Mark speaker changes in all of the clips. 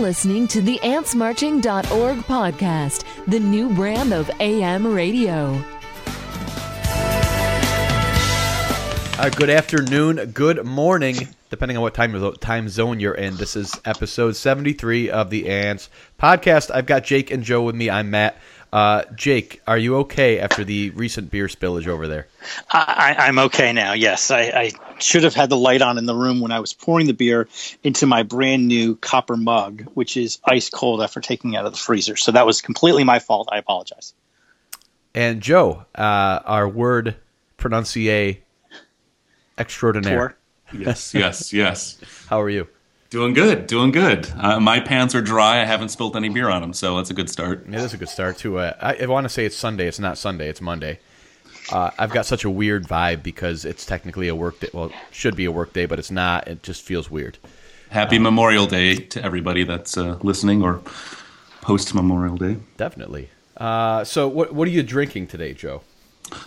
Speaker 1: listening to the AntsMarching.org podcast, the new brand of AM radio.
Speaker 2: Uh, good afternoon, good morning, depending on what time time zone you're in. This is episode 73 of the Ants podcast. I've got Jake and Joe with me. I'm Matt. Uh, Jake, are you okay after the recent beer spillage over there?
Speaker 3: I, am okay now. Yes, I, I, should have had the light on in the room when I was pouring the beer into my brand new copper mug, which is ice cold after taking it out of the freezer. So that was completely my fault. I apologize.
Speaker 2: And Joe, uh, our word pronuncier extraordinaire.
Speaker 4: Yes, yes, yes.
Speaker 2: How are you?
Speaker 4: Doing good, doing good. Uh, my pants are dry. I haven't spilled any beer on them, so that's a good start.
Speaker 2: It is a good start too. Uh, I, I want to say it's Sunday. It's not Sunday. It's Monday. Uh, I've got such a weird vibe because it's technically a work day. Well, should be a work day, but it's not. It just feels weird.
Speaker 4: Happy um, Memorial Day to everybody that's uh, listening or post Memorial Day.
Speaker 2: Definitely. Uh, so, what what are you drinking today, Joe?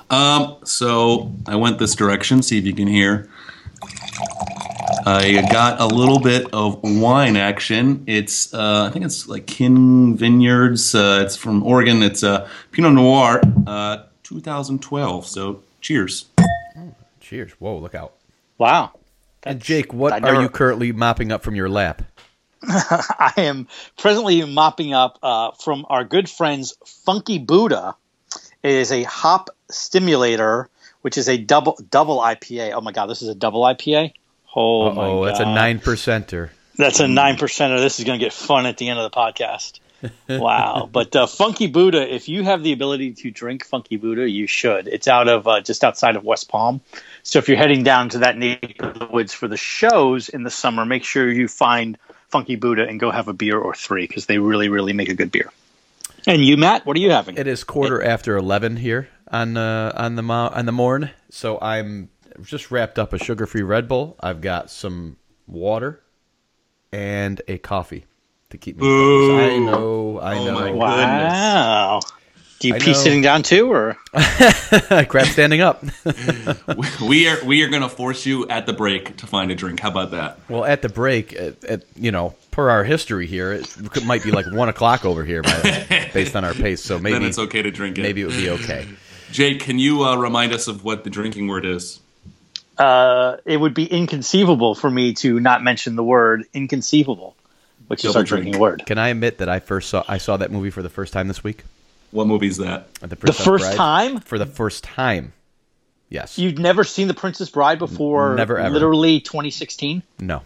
Speaker 4: Um, so I went this direction. See if you can hear. I got a little bit of wine action. It's uh, I think it's like Kin Vineyards. Uh, it's from Oregon. It's uh, Pinot Noir, uh, 2012. So cheers.
Speaker 2: Oh, cheers! Whoa, look out!
Speaker 3: Wow.
Speaker 2: and Jake, what never... are you currently mopping up from your lap?
Speaker 3: I am presently mopping up uh, from our good friends Funky Buddha. It is a hop stimulator, which is a double double IPA. Oh my god, this is a double IPA.
Speaker 2: Oh Uh-oh, my god, that's a nine percenter.
Speaker 3: That's a nine percenter. This is going to get fun at the end of the podcast. wow! But uh, Funky Buddha, if you have the ability to drink Funky Buddha, you should. It's out of uh, just outside of West Palm. So if you're heading down to that neck of the woods for the shows in the summer, make sure you find Funky Buddha and go have a beer or three because they really, really make a good beer. And you, Matt, what are you having?
Speaker 2: It is quarter it, after eleven here on uh, on the on the morn, so I'm just wrapped up a sugar-free Red Bull. I've got some water and a coffee to keep me.
Speaker 4: Ooh.
Speaker 2: I know. I oh know.
Speaker 3: wow. Do you I pee know. sitting down too, or
Speaker 2: crap standing up?
Speaker 4: we are we are going to force you at the break to find a drink. How about that?
Speaker 2: Well, at the break, at, at you know, per our history here, it might be like one o'clock over here, by, based on our pace. So maybe
Speaker 4: then it's okay to drink it.
Speaker 2: Maybe it would be okay.
Speaker 4: Jake, can you uh, remind us of what the drinking word is?
Speaker 3: uh, it would be inconceivable for me to not mention the word inconceivable, which Double is our drinking word.
Speaker 2: Can I admit that I first saw I saw that movie for the first time this week?
Speaker 4: What movie is that?
Speaker 3: The, the first Bride. time?
Speaker 2: For the first time. Yes.
Speaker 3: You've never seen The Princess Bride before?
Speaker 2: Never ever.
Speaker 3: Literally 2016?
Speaker 2: No.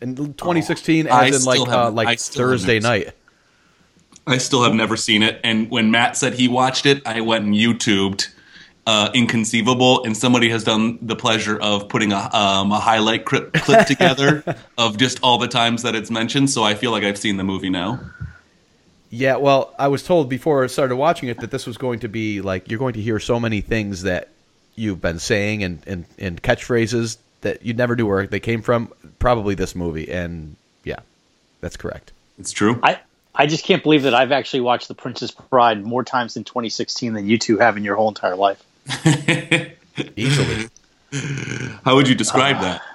Speaker 2: In 2016, oh, as in like uh, like Thursday night.
Speaker 4: I still have never seen it, and when Matt said he watched it, I went and YouTubed uh, inconceivable, and somebody has done the pleasure of putting a, um, a highlight clip, clip together of just all the times that it's mentioned. So I feel like I've seen the movie now.
Speaker 2: Yeah, well, I was told before I started watching it that this was going to be like you're going to hear so many things that you've been saying and, and, and catchphrases that you never knew where they came from. Probably this movie, and yeah, that's correct.
Speaker 4: It's true.
Speaker 3: I I just can't believe that I've actually watched The Princess Bride more times in 2016 than you two have in your whole entire life.
Speaker 2: Easily.
Speaker 4: How would you describe uh, that?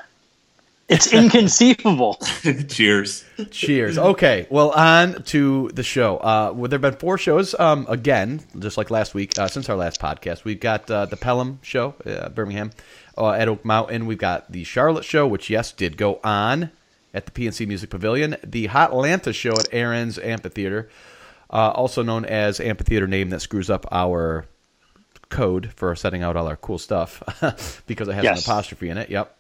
Speaker 3: It's inconceivable.
Speaker 4: Cheers.
Speaker 2: Cheers. Okay. Well, on to the show. Uh, well, there have been four shows. Um, again, just like last week, uh, since our last podcast, we've got uh, the Pelham show, uh, Birmingham, uh, at Oak Mountain. We've got the Charlotte show, which yes did go on at the PNC Music Pavilion. The Hot Atlanta show at Aaron's Amphitheater, uh, also known as Amphitheater name that screws up our code for setting out all our cool stuff because it has yes. an apostrophe in it. Yep.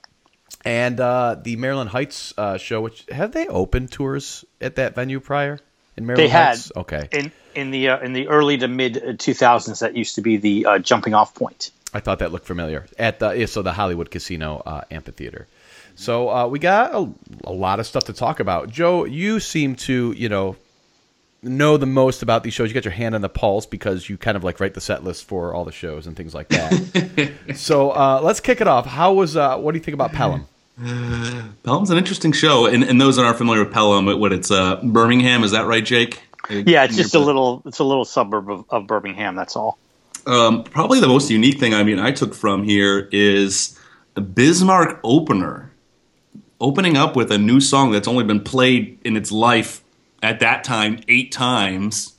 Speaker 2: And uh, the Maryland Heights uh, show, which have they opened tours at that venue prior in Maryland
Speaker 3: they Heights?
Speaker 2: Had, okay.
Speaker 3: In in the uh, in the early to mid two thousands, that used to be the uh, jumping off point.
Speaker 2: I thought that looked familiar at the so the Hollywood Casino uh, Amphitheater. So uh, we got a, a lot of stuff to talk about. Joe, you seem to you know know the most about these shows. You got your hand on the pulse because you kind of like write the set list for all the shows and things like that. so uh, let's kick it off. How was uh, what do you think about Pelham?
Speaker 4: Pelham's an interesting show, and, and those that aren't familiar with Pelham, what it's uh, Birmingham, is that right, Jake?
Speaker 3: Yeah, it's just a little it's a little suburb of, of Birmingham. That's all.
Speaker 4: Um, probably the most unique thing I mean I took from here is a Bismarck opener opening up with a new song that's only been played in its life at that time eight times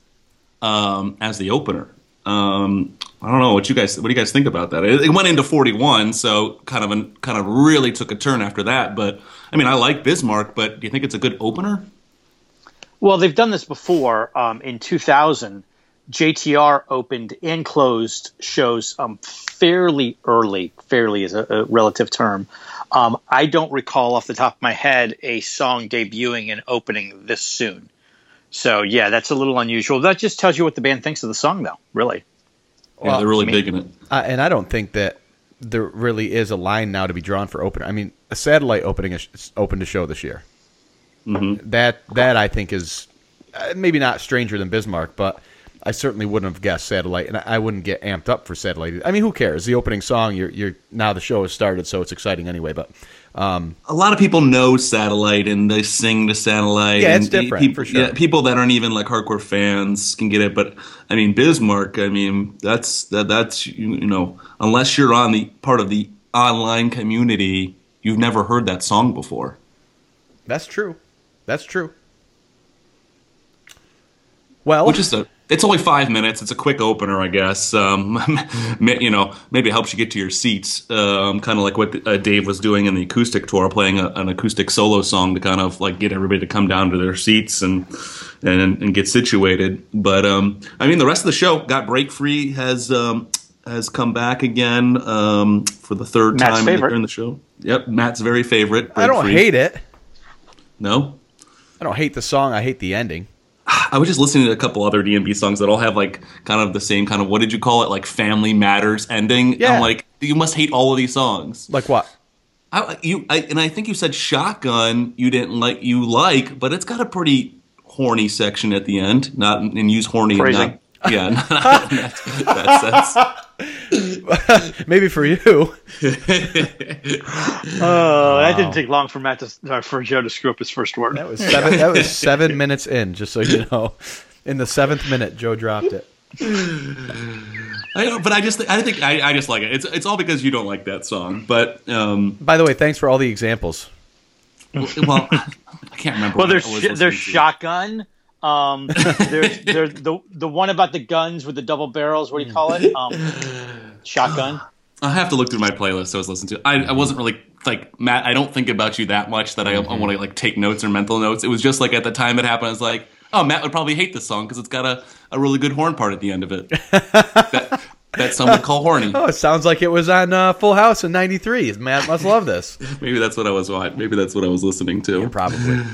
Speaker 4: um, as the opener. Um, I don't know what you guys what do you guys think about that. It, it went into 41, so kind of an, kind of really took a turn after that. But I mean, I like Bismarck, but do you think it's a good opener?
Speaker 3: Well, they've done this before. Um, in 2000, JTR opened and closed shows um, fairly early. Fairly is a, a relative term. Um, I don't recall off the top of my head a song debuting and opening this soon. So yeah, that's a little unusual. That just tells you what the band thinks of the song, though. Really.
Speaker 4: Yeah, they're really big in it.
Speaker 2: Uh, and I don't think that there really is a line now to be drawn for opener. I mean, a satellite opening is open to show this year. Mm-hmm. That that I think is uh, maybe not stranger than Bismarck, but I certainly wouldn't have guessed satellite, and I, wouldn't get amped up for satellite. I mean, who cares? The opening song, you're you're now the show has started, so it's exciting anyway. But um,
Speaker 4: a lot of people know Satellite and they sing to Satellite.
Speaker 2: Yeah,
Speaker 4: and
Speaker 2: it's different,
Speaker 4: People,
Speaker 2: for sure.
Speaker 4: Yeah, people that aren't even like hardcore fans can get it, but I mean Bismarck. I mean that's that that's you, you know unless you're on the part of the online community, you've never heard that song before.
Speaker 2: that's true. That's true. Well,
Speaker 4: Which is a it's only five minutes. It's a quick opener, I guess. Um, you know, maybe it helps you get to your seats. Um, kind of like what uh, Dave was doing in the acoustic tour, playing a, an acoustic solo song to kind of like get everybody to come down to their seats and and, and get situated. But um, I mean, the rest of the show got break free has um, has come back again um, for the third
Speaker 3: Matt's
Speaker 4: time in the,
Speaker 3: favorite.
Speaker 4: during the show. Yep, Matt's very favorite.
Speaker 2: I don't
Speaker 4: Break Free.
Speaker 2: hate it.
Speaker 4: No,
Speaker 2: I don't hate the song. I hate the ending.
Speaker 4: I was just listening to a couple other DMB songs that all have like kind of the same kind of what did you call it like Family Matters ending.
Speaker 2: Yeah.
Speaker 4: I'm like you must hate all of these songs.
Speaker 2: Like what?
Speaker 4: I, you I, and I think you said Shotgun you didn't like you like, but it's got a pretty horny section at the end. Not and use horny.
Speaker 3: Phrasing.
Speaker 4: Not, yeah, not, not in that, that sense.
Speaker 2: Maybe for you.
Speaker 3: Oh, that didn't take long for Matt to, uh, for Joe to screw up his first word.
Speaker 2: That was seven. that was seven minutes in. Just so you know, in the seventh minute, Joe dropped it.
Speaker 4: I know, but I just I think I, I just like it. It's it's all because you don't like that song. But um,
Speaker 2: By the way, thanks for all the examples.
Speaker 4: well, I can't remember.
Speaker 3: Well, there's sh-
Speaker 4: listening
Speaker 3: there's
Speaker 4: to.
Speaker 3: shotgun. Um, there's there's the the one about the guns with the double barrels. What do you call it? Um, shotgun.
Speaker 4: I have to look through my playlist so I was listening to. I, I wasn't really like Matt. I don't think about you that much that I, I want to like take notes or mental notes. It was just like at the time it happened, I was like, oh, Matt would probably hate this song because it's got a, a really good horn part at the end of it. that, that some would call horny.
Speaker 2: Oh, it sounds like it was on uh, Full House in '93. Matt must love this.
Speaker 4: Maybe that's what I was. Watching. Maybe that's what I was listening to.
Speaker 2: Probably.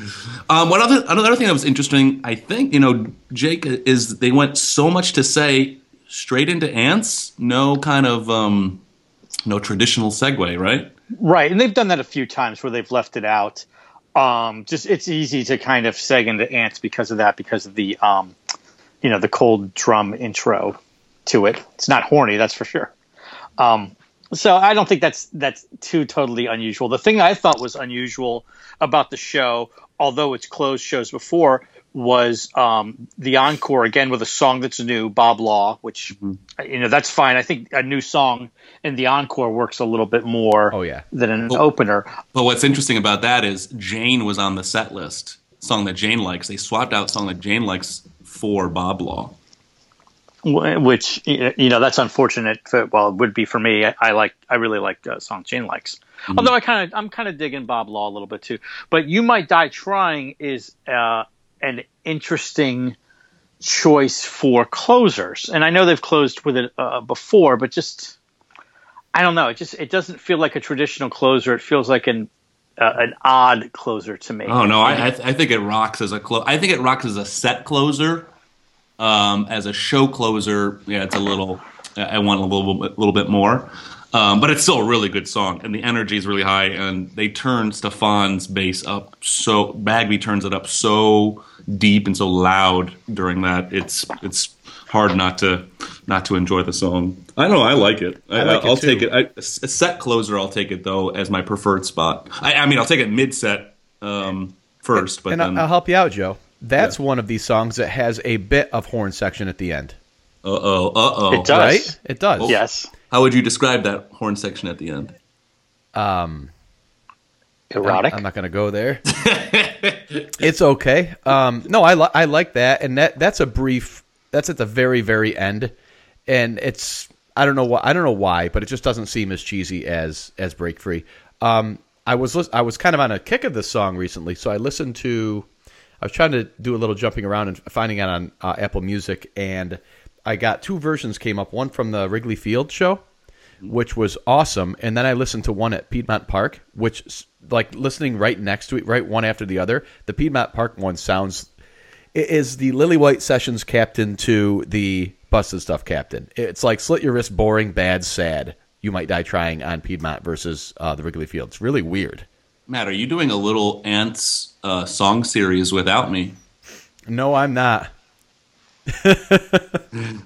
Speaker 4: Um, one other another thing that was interesting, I think, you know, Jake is they went so much to say straight into ants, no kind of um, no traditional segue, right?
Speaker 3: Right, and they've done that a few times where they've left it out. Um, just it's easy to kind of seg into ants because of that, because of the um, you know the cold drum intro to it. It's not horny, that's for sure. Um, so I don't think that's that's too totally unusual. The thing I thought was unusual about the show, although it's closed shows before, was um, the encore again with a song that's new, Bob Law, which you know that's fine. I think a new song in the encore works a little bit more
Speaker 2: Oh, yeah.
Speaker 3: than an opener.
Speaker 4: But what's interesting about that is Jane was on the set list. Song that Jane likes. They swapped out song that Jane likes for Bob Law.
Speaker 3: Wh- which you know that's unfortunate. For, well, it would be for me. I, I like I really like uh, song Jane likes. Although I kind of I'm kind of digging Bob Law a little bit too. But you might die trying is uh, an interesting choice for closers, and I know they've closed with it uh, before, but just I don't know. It just it doesn't feel like a traditional closer. It feels like an uh, an odd closer to me.
Speaker 4: Oh no, I I, th- I think it rocks as a clo- I think it rocks as a set closer. Um, as a show closer, yeah, it's a little. I want a little bit, little bit more, um, but it's still a really good song, and the energy is really high. And they turn Stefan's bass up so Bagby turns it up so deep and so loud during that. It's it's hard not to not to enjoy the song. I know I like it. I,
Speaker 2: like it
Speaker 4: will take it. I, a set closer, I'll take it though as my preferred spot. I, I mean, I'll take it mid set um, first, but
Speaker 2: and
Speaker 4: then
Speaker 2: I'll help you out, Joe. That's
Speaker 4: Yeah.
Speaker 2: one of these songs that has a bit of horn section at the end.
Speaker 4: uh oh, uh oh.
Speaker 3: It does.
Speaker 2: Right? It does.
Speaker 3: Yes,
Speaker 4: How would you describe that horn section at the end?
Speaker 2: Um,
Speaker 3: Erotic.
Speaker 2: I'm, I'm not going to go there. it's okay. Um, no, I li- I like that, and that that's a brief. That's at the very very end, and it's I don't know why I don't know why, but it just doesn't seem as cheesy as as Break Free. Um, I was lis- I was kind of on a kick of this song recently, so I listened to. I was trying to do a little jumping around and finding it on uh, Apple Music, and I got two versions came up. One from the Wrigley Field show, which was awesome, and then I listened to one at Piedmont Park, which like listening right next to it, right one after the other. The Piedmont Park one sounds it is the Lillywhite Sessions captain to the Busted Stuff captain. It's like slit your wrist, boring, bad, sad. You might die trying on Piedmont versus uh, the Wrigley Field. It's really weird.
Speaker 4: Matt, are you doing a little ants uh, song series without me?
Speaker 2: No, I'm not.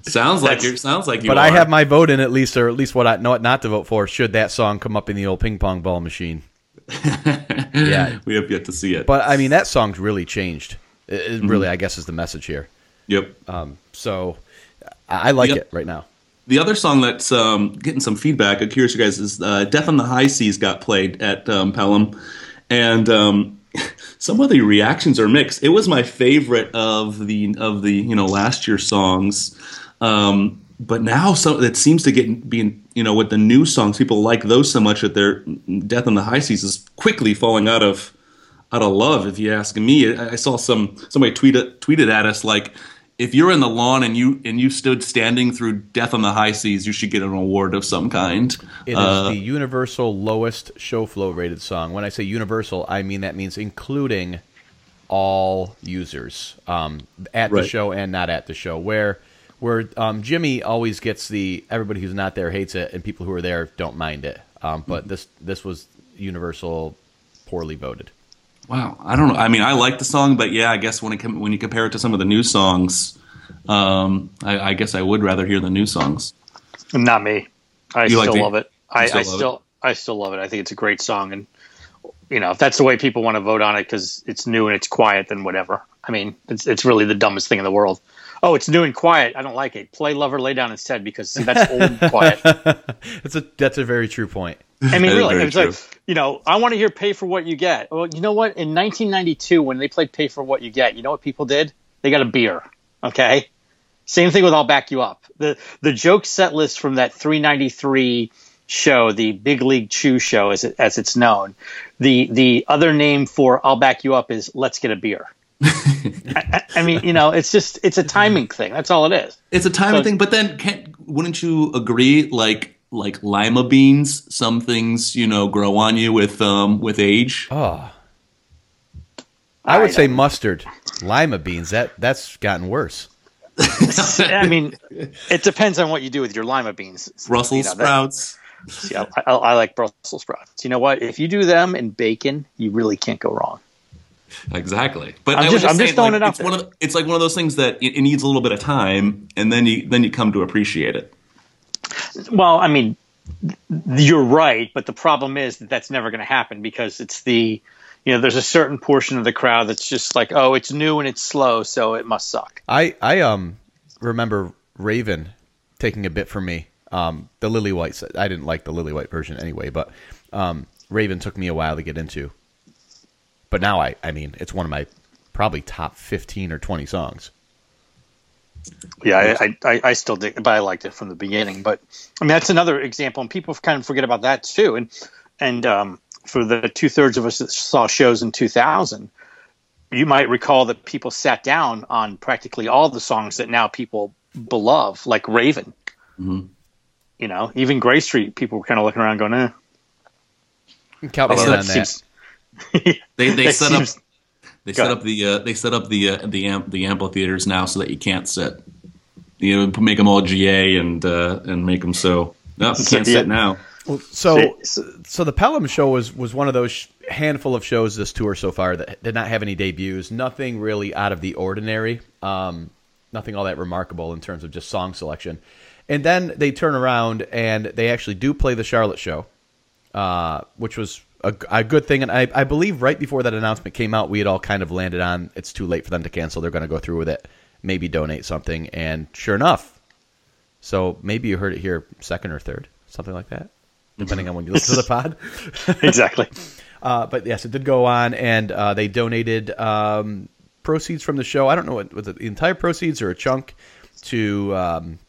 Speaker 4: Sounds like you sounds like you.
Speaker 2: But
Speaker 4: are.
Speaker 2: I have my vote in at least, or at least what I know what not to vote for. Should that song come up in the old ping pong ball machine? yeah,
Speaker 4: we have yet to see it.
Speaker 2: but I mean that song's really changed. It, it really, I guess, is the message here.
Speaker 4: yep.
Speaker 2: So I, I like
Speaker 4: Yep.
Speaker 2: it right now.
Speaker 4: The other song that's um, getting some feedback, I'm curious, you guys, is uh, "Death on the High Seas" got played at um, Pelham, and um, some of the reactions are mixed. It was my favorite of the of the you know last year songs, um, but now some it seems to get being you know with the new songs, people like those so much that their "Death on the High Seas" is quickly falling out of out of love. If you ask me, I I saw some somebody tweeted tweeted at us like, if you're in the lawn and you and you stood standing through Death on the High Seas, you should get an award of some kind.
Speaker 2: It is
Speaker 4: Uh,
Speaker 2: the universal lowest show flow rated song. When I say universal, I mean that means including all users um, at the show and not at the show. Where where um, Jimmy always gets the everybody who's not there hates it and people who are there don't mind it. Um, but
Speaker 4: Mm-hmm.
Speaker 2: this this was universal poorly voted.
Speaker 4: Wow, I don't know. I mean, I like the song, but yeah, I guess when it com- when you compare it to some of the new songs, um, I, I guess I would rather hear the new songs.
Speaker 3: Not me. I
Speaker 4: You like
Speaker 3: still
Speaker 4: the-
Speaker 3: love it. I,
Speaker 4: still
Speaker 3: I
Speaker 4: love
Speaker 3: still I still love it. I think it's a great song, and you know if that's the way people want to vote on it because it's new and it's quiet, then whatever. I mean, it's it's really the dumbest thing in the world. Oh, it's new and quiet. I don't like it. Play "Lover Lay Down" instead because see, that's old and quiet.
Speaker 2: That's a that's a very true point.
Speaker 3: I mean, really, it's like you know, I want to hear "Pay for What You Get." Well, you know what? In 1992, when they played "Pay for What You Get," you know what people did? They got a beer. Okay. Same thing with "I'll Back You Up." the The joke set list from that 393 show, the Big League Chew show, as it, as it's known. The the other name for "I'll Back You Up" is "Let's Get a Beer." I, I mean, you know, it's just it's a timing thing. That's all it is.
Speaker 4: It's a timing
Speaker 3: So-
Speaker 4: thing, but then can't, wouldn't you agree? Like like lima beans, some things you know grow on you with um, with age.
Speaker 2: Oh, I would
Speaker 3: I
Speaker 2: say mustard, lima beans. That that's gotten worse.
Speaker 3: I mean, it depends on what you do with your lima beans.
Speaker 4: Brussels
Speaker 3: You know, that-
Speaker 4: sprouts.
Speaker 3: Yeah, I, I like Brussels sprouts. You know what? If you do them in bacon, you really can't go wrong.
Speaker 4: Exactly, but
Speaker 3: I'm
Speaker 4: I was
Speaker 3: just- I'm
Speaker 4: saying,
Speaker 3: just throwing
Speaker 4: like,
Speaker 3: it out
Speaker 4: it's one
Speaker 3: there.
Speaker 4: of it's like one of those things that it, it needs a little bit of time, and then you then you come to appreciate it.
Speaker 3: Well, I mean, you're right, but the problem is that that's never going to happen because it's the, you know, there's a certain portion of the crowd that's just like, oh, it's new and it's slow, so it must suck.
Speaker 2: I I um remember Raven taking a bit from me. Um, the Lillywhite. I didn't like the Lillywhite version anyway, but um, Raven took me a while to get into. But now I I mean it's one of my probably top fifteen or twenty songs.
Speaker 3: Yeah, I, I, I still did, but I liked it from the beginning. But I mean, that's another example, and people kind of forget about that too. And and um, for the two thirds of us that saw shows in 2000, you might recall that people sat down on practically all the songs that now people beloved, like Raven. You know, even Gray Street, people were kind of looking around, going, "Eh."
Speaker 2: Count me
Speaker 4: that
Speaker 2: on that.
Speaker 3: seems-
Speaker 4: They they
Speaker 3: that
Speaker 4: set up
Speaker 3: seems-
Speaker 4: they
Speaker 3: Go
Speaker 4: set
Speaker 3: ahead.
Speaker 4: up the uh, they set up the uh, the amp the amphitheaters now so that you can't sit. You know, make them all GA and uh, and make them so. No, you can't
Speaker 3: Yeah.
Speaker 4: sit now.
Speaker 2: So,
Speaker 3: See-
Speaker 2: so the Pelham show was was one of those sh- handful of shows this tour so far that did not have any debuts. Nothing really out of the ordinary. Um, nothing all that remarkable in terms of just song selection. And then they turn around and they actually do play the Charlotte show, uh, which was a, a good thing. And I, I believe right before that announcement came out, we had all kind of landed on it's too late for them to cancel. They're going to go through with it, maybe donate something. And sure enough, so maybe you heard it here second or third, something like that, depending on when you listen to the pod.
Speaker 3: exactly.
Speaker 2: Uh, but yes, it did go on, and uh, they donated um, proceeds from the show. I don't know what was it the entire proceeds or a chunk to um,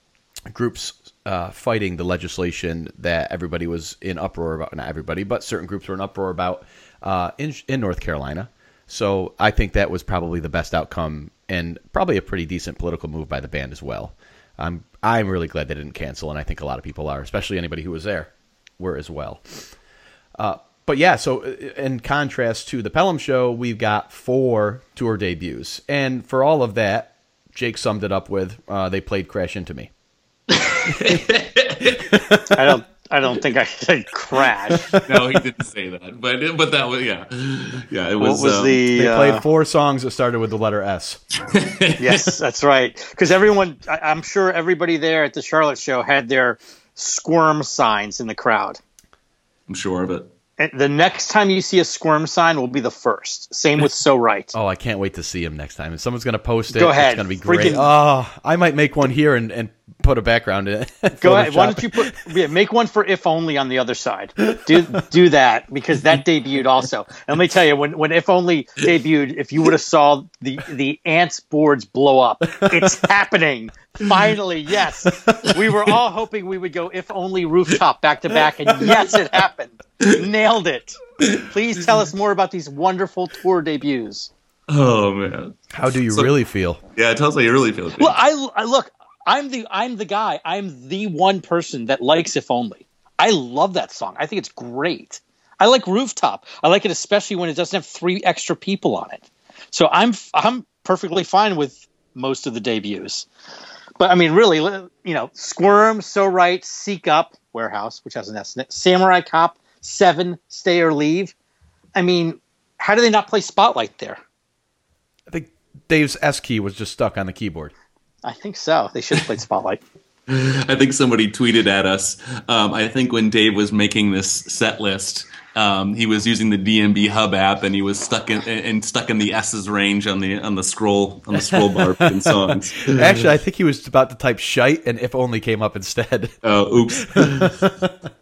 Speaker 2: groups uh, fighting the legislation that everybody was in uproar about. Not everybody, but certain groups were in uproar about uh, in in North Carolina. So I think that was probably the best outcome, and probably a pretty decent political move by the band as well. I'm I'm really glad they didn't cancel, and I think a lot of people are, especially anybody who was there, were as well. Uh, but yeah, so uh, in contrast to the Pelham show, we've got four tour debuts, and for all of that, Jake summed it up with uh, they played "Crash Into Me."
Speaker 3: I don't. I don't think I said crash.
Speaker 4: no, he didn't say that, but but that was yeah, yeah. It was.
Speaker 3: What was
Speaker 4: um,
Speaker 3: the?
Speaker 2: They
Speaker 3: uh,
Speaker 2: played four songs that started with the letter S.
Speaker 3: yes, that's right. Because everyone, I, I'm sure everybody there at the Charlotte show had their squirm signs in the crowd.
Speaker 4: I'm sure of it.
Speaker 3: And the next time you see a squirm sign will be the first. Same with so right.
Speaker 2: Oh, I can't wait to see him next time. If someone's going to post it,
Speaker 3: Go ahead.
Speaker 2: it's going to be great.
Speaker 3: Freaking-
Speaker 2: Oh, I might make one here and, and put a background in it.
Speaker 3: Go ahead. Why don't you put yeah, make one for if only on the other side? Do do that because that debuted also. And let me tell you, when when if only debuted, if you would have saw the the ants boards blow up, it's happening. Finally, yes. We were all hoping we would go if only rooftop back to back, and yes, it happened. Nailed it. Please tell us more about these wonderful tour debuts.
Speaker 4: Oh man.
Speaker 2: How do you
Speaker 4: So-
Speaker 2: really feel?
Speaker 4: Yeah, tell us how you really feel.
Speaker 3: Well, I, I look. I'm the I'm the guy. I'm the one person that likes if only. I love that song. I think it's great. I like Rooftop. I like it especially when it doesn't have three extra people on it. So I'm I'm perfectly fine with most of the debuts. But I mean, really, you know, Squirm, So Right, Seek Up, Warehouse, which has an S in it, Samurai Cop, Seven, Stay or Leave. I mean, how do they not play Spotlight there?
Speaker 2: I think Dave's S key was just stuck on the keyboard.
Speaker 3: I think so. They should have played Spotlight.
Speaker 4: I think somebody tweeted at us. Um, I think when Dave was making this set list, um, he was using the DMB Hub app, and he was stuck in and stuck in the S's range on the on the scroll on the scroll bar in songs.
Speaker 2: Actually, I think he was about to type shite, and if only came up instead.
Speaker 4: Oh, oops. but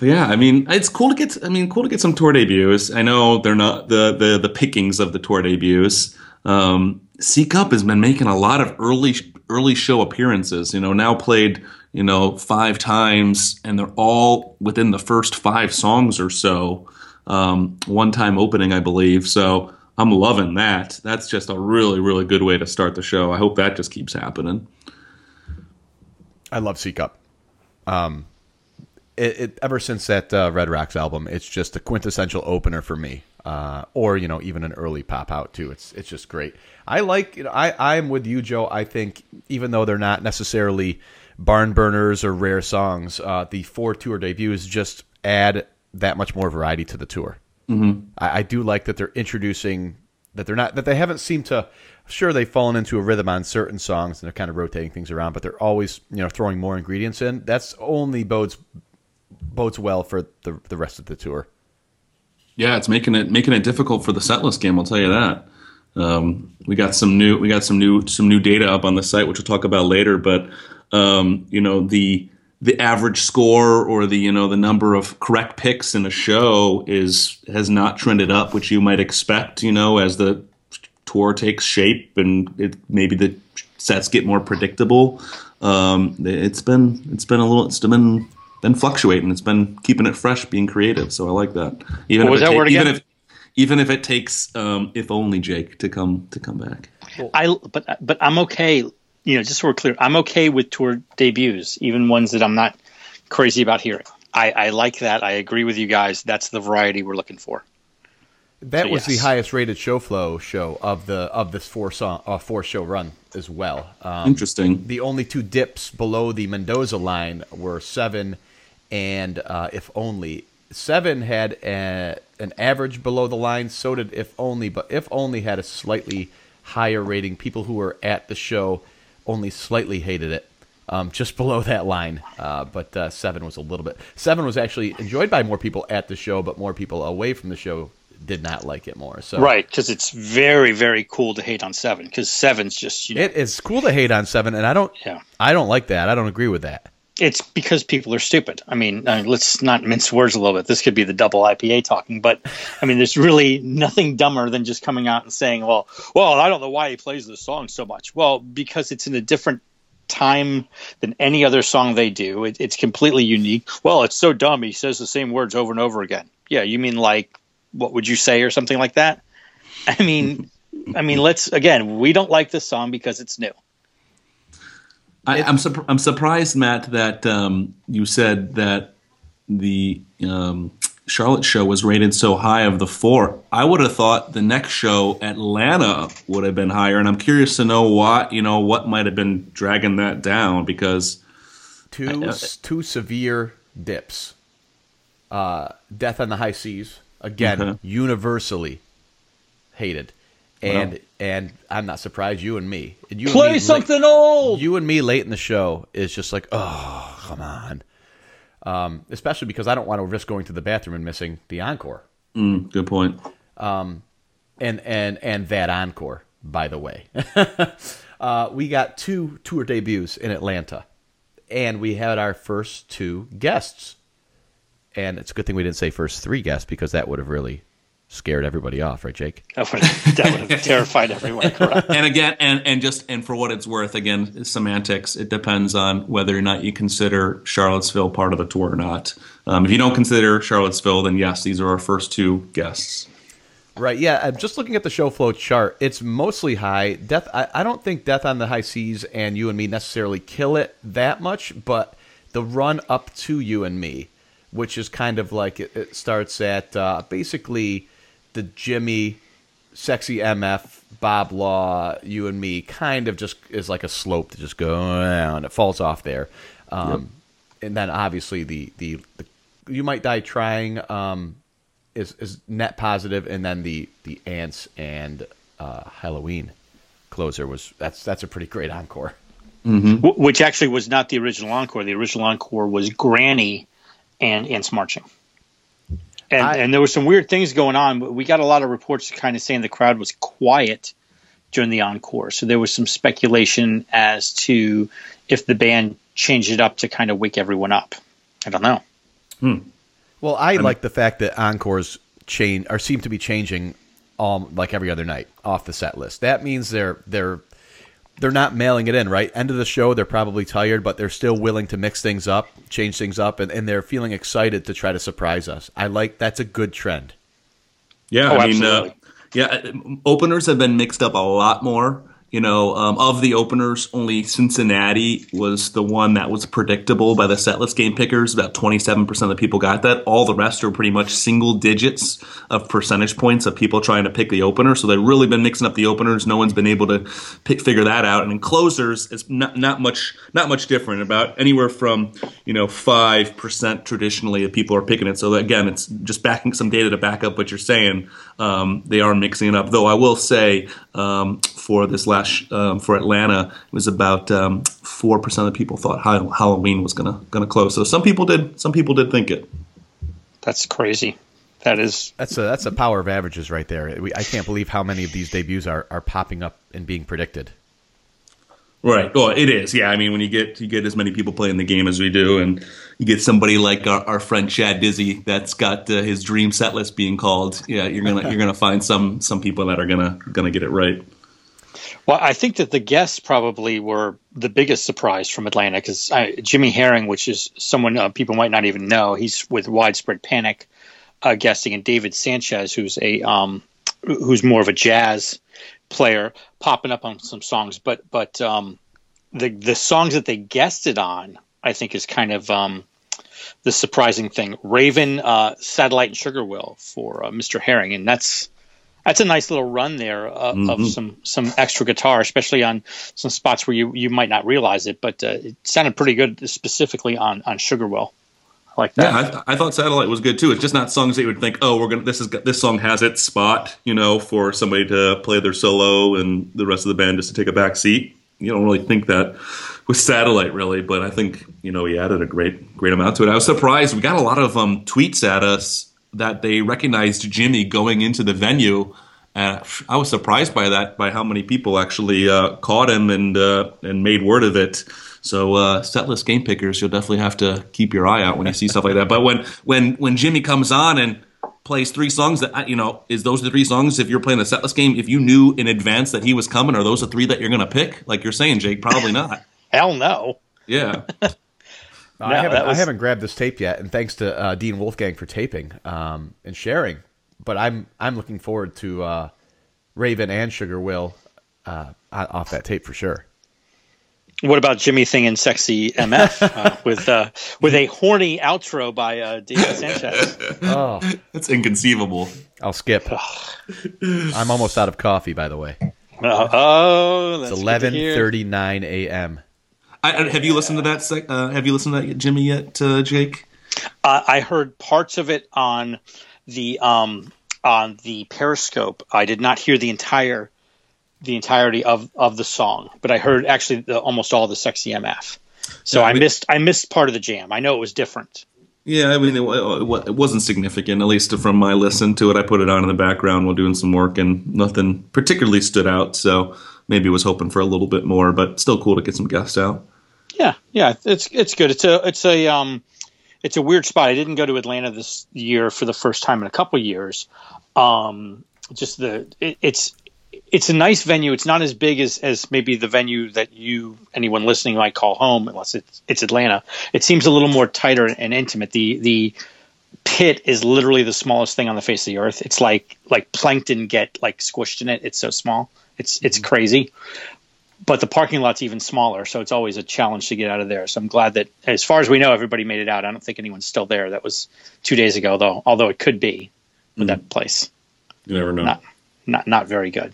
Speaker 4: yeah, I mean, it's cool to get. I mean, cool to get some tour debuts. I know they're not the the the pickings of the tour debuts. Um, Seek Up has been making a lot of early early show appearances. You know, now played you know five times, and they're all within the first five songs or so. Um, one time opening, I believe. So I'm loving that. That's just a really really good way to start the show. I hope that just keeps happening.
Speaker 2: I love Seek Up. Um, it, it ever since that uh, Red Rocks album, it's just a quintessential opener for me. Uh, or you know, even an early pop out too. It's it's just great. I like. You know, I I'm with you, Joe. I think even though they're not necessarily barn burners or rare songs, uh, the four tour debuts just add that much more variety to the tour. Mm-hmm. I, I do like that they're introducing that they're not that they haven't seemed to. Sure, they've fallen into a rhythm on certain songs and they're kind of rotating things around, but they're always you know throwing more ingredients in. That's only bodes bodes well for the the rest of the tour.
Speaker 4: Yeah, it's making it making it difficult for the setlist game. I'll tell you that. Um, we got some new we got some new some new data up on the site, which we'll talk about later. But um, you know the the average score or the you know the number of correct picks in a show is has not trended up, which you might expect. You know, as the tour takes shape and it maybe the sets get more predictable. Um, it's been it's been a little it's been been And It's been keeping it fresh, being creative. So I like that. Even
Speaker 3: What
Speaker 4: if it
Speaker 3: that word
Speaker 4: even if even if it takes um, if only Jake to come to come back.
Speaker 3: I but but I'm okay. You know, just so we're clear, I'm okay with tour debuts, even ones that I'm not crazy about hearing. I, I like that. I agree with you guys. That's the variety we're looking for.
Speaker 2: That
Speaker 3: So,
Speaker 2: was the highest rated show flow show of the of this four song uh, four show run as well. Um,
Speaker 4: Interesting.
Speaker 2: the only two dips below the Mendoza line were seven and uh, if only. Seven had a, an average below the line. So did if only, but if only had a slightly higher rating. People who were at the show only slightly hated it. Um, just below that line, uh, but uh, seven was a little bit. Seven was actually enjoyed by more people at the show, but more people away from the show did not like it more. So
Speaker 3: Right, because it's very very cool to hate on seven. Because seven's just you know,
Speaker 2: it is cool to hate on seven, and I don't.
Speaker 3: Yeah.
Speaker 2: I don't like that. I don't agree with that.
Speaker 3: It's because people are stupid. I mean, I mean, let's not mince words a little bit. This could be the double IPA talking, but I mean, there's really nothing dumber than just coming out and saying, "Well, well, I don't know why he plays this song so much." Well, because it's in a different time than any other song they do. It, it's completely unique. Well, it's so dumb. He says the same words over and over again. Yeah, you mean like what would you say or something like that? I mean, I mean, let's again, we don't like this song because it's new.
Speaker 4: I, am I'm, I'm surprised, Matt, that um, you said that the um, Charlotte show was rated so high of the four. I would have thought the next show, Atlanta, would have been higher, and I'm curious to know what you know what might have been dragging that down because
Speaker 2: two two severe dips. Uh, Death on the High Seas again, uh-huh. universally hated and and I'm not surprised. You and me, and you
Speaker 3: play and me, something
Speaker 2: like,
Speaker 3: old.
Speaker 2: You and me late in the show is just like, oh, come on. Um, especially because I don't want to risk going to the bathroom and missing the encore.
Speaker 4: Mm, good point.
Speaker 2: Um, and and and that encore, by the way, uh, we got two tour debuts in Atlanta, and we had our first two guests. And it's a good thing we didn't say first three guests because that would have really scared everybody off, right, Jake?
Speaker 3: That would have, that would have terrified everyone. Correct.
Speaker 4: And again, and and just and for what it's worth, again, semantics. It depends on whether or not you consider Charlottesville part of the tour or not. Um, if you don't consider Charlottesville, then yes, these are our first two guests.
Speaker 2: Right. Yeah. I'm just looking at the show flow chart. It's mostly high. Death. I, I don't think Death on the High Seas and You and Me necessarily kill it that much, but the run up to You and Me, which is kind of like it, it starts at uh, basically the Jimmy, sexy MF, Bob Law, you and me kind of just is like a slope to just go down. It falls off there. Um, yep. And then obviously the, the, the, you might die trying um, is, is net positive, and then the, the ants and uh, Halloween closer was that's that's a pretty great encore.
Speaker 3: Mm-hmm. Which actually was not the original encore. The original encore was Granny and Ants Marching. And, I, and there were some weird things going on. We got a lot of reports kind of saying the crowd was quiet during the encore. So there was some speculation as to if the band changed it up to kind of wake everyone up. I don't know.
Speaker 2: Hmm. Well, I, I like the fact that encores change or seem to be changing um like every other night off the set list. That means they're they're they're not mailing it in, right? End of the show, they're probably tired, but they're still willing to mix things up, change things up, and, and they're feeling excited to try to surprise us. I like that's a good trend.
Speaker 4: Yeah, oh, I mean, uh, yeah, openers have been mixed up a lot more. You know, um, of the openers, only Cincinnati was the one that was predictable by the setlist game pickers. About 27% of the people got that. All the rest are pretty much single digits of percentage points of people trying to pick the opener. So they've really been mixing up the openers. No one's been able to pick, figure that out. And in closers, it's not, not much not much different. About anywhere from you know five percent traditionally of people are picking it. So again, it's just backing some data to back up what you're saying. Um, they are mixing it up. Though I will say um, for this last um, for Atlanta, it was about um, four um, percent of people thought Halloween was gonna gonna close. So some people did some people did think it.
Speaker 3: That's crazy. That is
Speaker 2: that's a that's a power of averages right there. We, I can't believe how many of these debuts are, are popping up and being predicted.
Speaker 4: Right. Well, it is. Yeah. I mean, when you get you get as many people playing the game as we do, and you get somebody like our, our friend Chad Dizzy that's got uh, his dream set list being called, yeah, you're gonna you're gonna find some some people that are gonna gonna get it right.
Speaker 3: Well, I think that the guests probably were the biggest surprise from Atlanta because Jimmy Herring, which is someone uh, people might not even know, he's with Widespread Panic uh, guesting, and David Sanchez, who's a um, who's more of a jazz player, popping up on some songs. But but um, the the songs that they guested on, I think, is kind of um, the surprising thing. Raven, uh, Satellite, and Sugar Will for uh, Mr. Herring, and that's that's a nice little run there uh, mm-hmm. of some some extra guitar, especially on some spots where you, you might not realize it, but uh, it sounded pretty good specifically on on Sugar Will. I like that.
Speaker 4: Yeah, I, I, thought Satellite was good too. It's just not songs that you would think, oh, we're gonna this is this song has its spot, you know, for somebody to play their solo and the rest of the band just to take a back seat. You don't really think that with Satellite, really, but I think you know he added a great great amount to it. I was surprised. We got a lot of um, tweets at us that they recognized Jimmy going into the venue And I was surprised by that, by how many people actually uh, caught him and uh, and made word of it. So uh, setlist game pickers, you'll definitely have to keep your eye out when you see stuff like that. But when when when Jimmy comes on and plays three songs that you know is those the three songs if you're playing the setlist game if you knew in advance that he was coming are those the three that you're going to pick like you're saying jake probably not
Speaker 3: Hell no.
Speaker 4: yeah
Speaker 2: I haven't
Speaker 3: was-
Speaker 2: I haven't grabbed this tape yet, and thanks to uh, Dean Wolfgang for taping um, and sharing. But I'm I'm looking forward to uh, Raven and Sugar Will uh, off that tape for sure.
Speaker 3: What about Jimmy singing "Sexy MF" uh, with uh, with a horny outro by uh, David Sanchez?
Speaker 2: Oh,
Speaker 4: that's inconceivable
Speaker 2: I'll skip. I'm almost out of coffee, by the way.
Speaker 3: Uh, oh, that's
Speaker 2: It's 11:39 a.m.
Speaker 4: I, have you listened to that uh, have you listened to that jimmy yet uh, jake
Speaker 3: Uh, I heard parts of it on the um, on the Periscope. I did not hear the entire the entirety of, of the song, but I heard actually the, almost all the "Sexy MF." So
Speaker 4: Yeah, I
Speaker 3: I
Speaker 4: mean-
Speaker 3: missed I missed part of the jam. I know it was different.
Speaker 4: Yeah, I mean, it, wa- it wa- it wasn't significant, at least from my listen to it. I put it on in the background while doing some work, and nothing particularly stood out. So maybe was hoping for a little bit more, but still cool to get some guests out.
Speaker 3: Yeah, yeah, it's it's good. It's a it's a um, it's a weird spot. I didn't go to Atlanta this year for the first time in a couple years. Um, just the it, it's it's a nice venue. It's not as big as as maybe the venue that you anyone listening might call home, unless it's it's Atlanta. It seems a little more tighter and intimate. The the pit is literally the smallest thing on the face of the earth. It's like like plankton get like squished in it. It's so small. It's it's crazy but the parking lot's even smaller, so it's always a challenge to get out of there. So I'm glad that, as far as we know, everybody made it out. I don't think anyone's still there. That was two days ago, though. Although it could be with that place,
Speaker 4: You never know.
Speaker 3: not not not very good.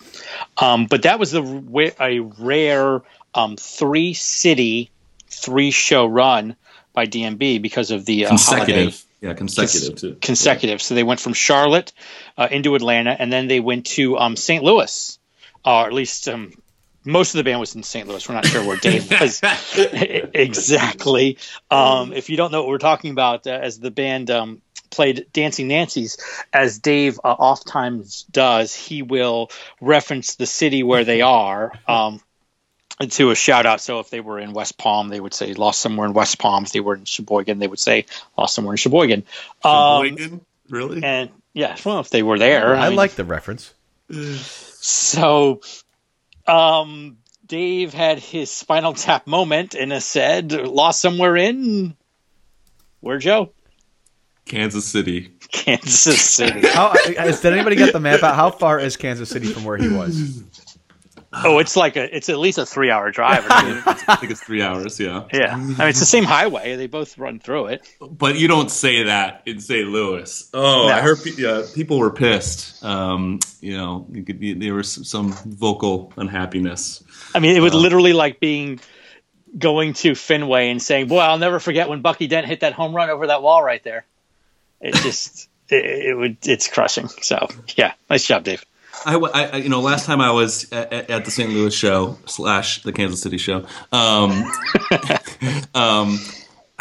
Speaker 3: Um, but that was the a rare um, three city, three show run by DMB because of the uh, holiday
Speaker 4: consecutive. Yeah, consecutive too.
Speaker 3: consecutive. So they went from Charlotte uh, into Atlanta, and then they went to um, St. Louis, or at least um, most of the band was in St. Louis. We're not sure where Dave was exactly. Um, if you don't know what we're talking about, uh, as the band um, played Dancing Nancies, as Dave uh, oftentimes does, he will reference the city where they are. Um, to a shout out. So if they were in West Palm, they would say lost somewhere in West Palm. If they were in Sheboygan, they would say lost somewhere in Sheboygan. Um,
Speaker 4: Sheboygan? really?
Speaker 3: and yeah, well, if they were there,
Speaker 2: I
Speaker 3: mean,
Speaker 2: like the reference.
Speaker 3: So, um, Dave had his Spinal Tap moment and has said lost somewhere in where Joe,
Speaker 4: Kansas City.
Speaker 3: Kansas City.
Speaker 2: How is, did anybody get the map out? How far is Kansas City from where he was?
Speaker 3: oh, it's like a, it's at least a three hour drive.
Speaker 4: I think it's three hours. Yeah,
Speaker 3: yeah, I mean it's the same highway. They both run through it.
Speaker 4: but you don't say that in St. Louis. Oh,
Speaker 3: No.
Speaker 4: I heard pe- yeah, people were pissed. Um, you know, you could be, there was some vocal unhappiness.
Speaker 3: I mean, it was literally like being going to Fenway and saying, "Boy, I'll never forget when Bucky Dent hit that home run over that wall right there." It just, it, it would, it's crushing. So, yeah, nice job, Dave.
Speaker 4: I, I- you know, last time I was at, at- at the St. Louis show slash the Kansas City show, um, um,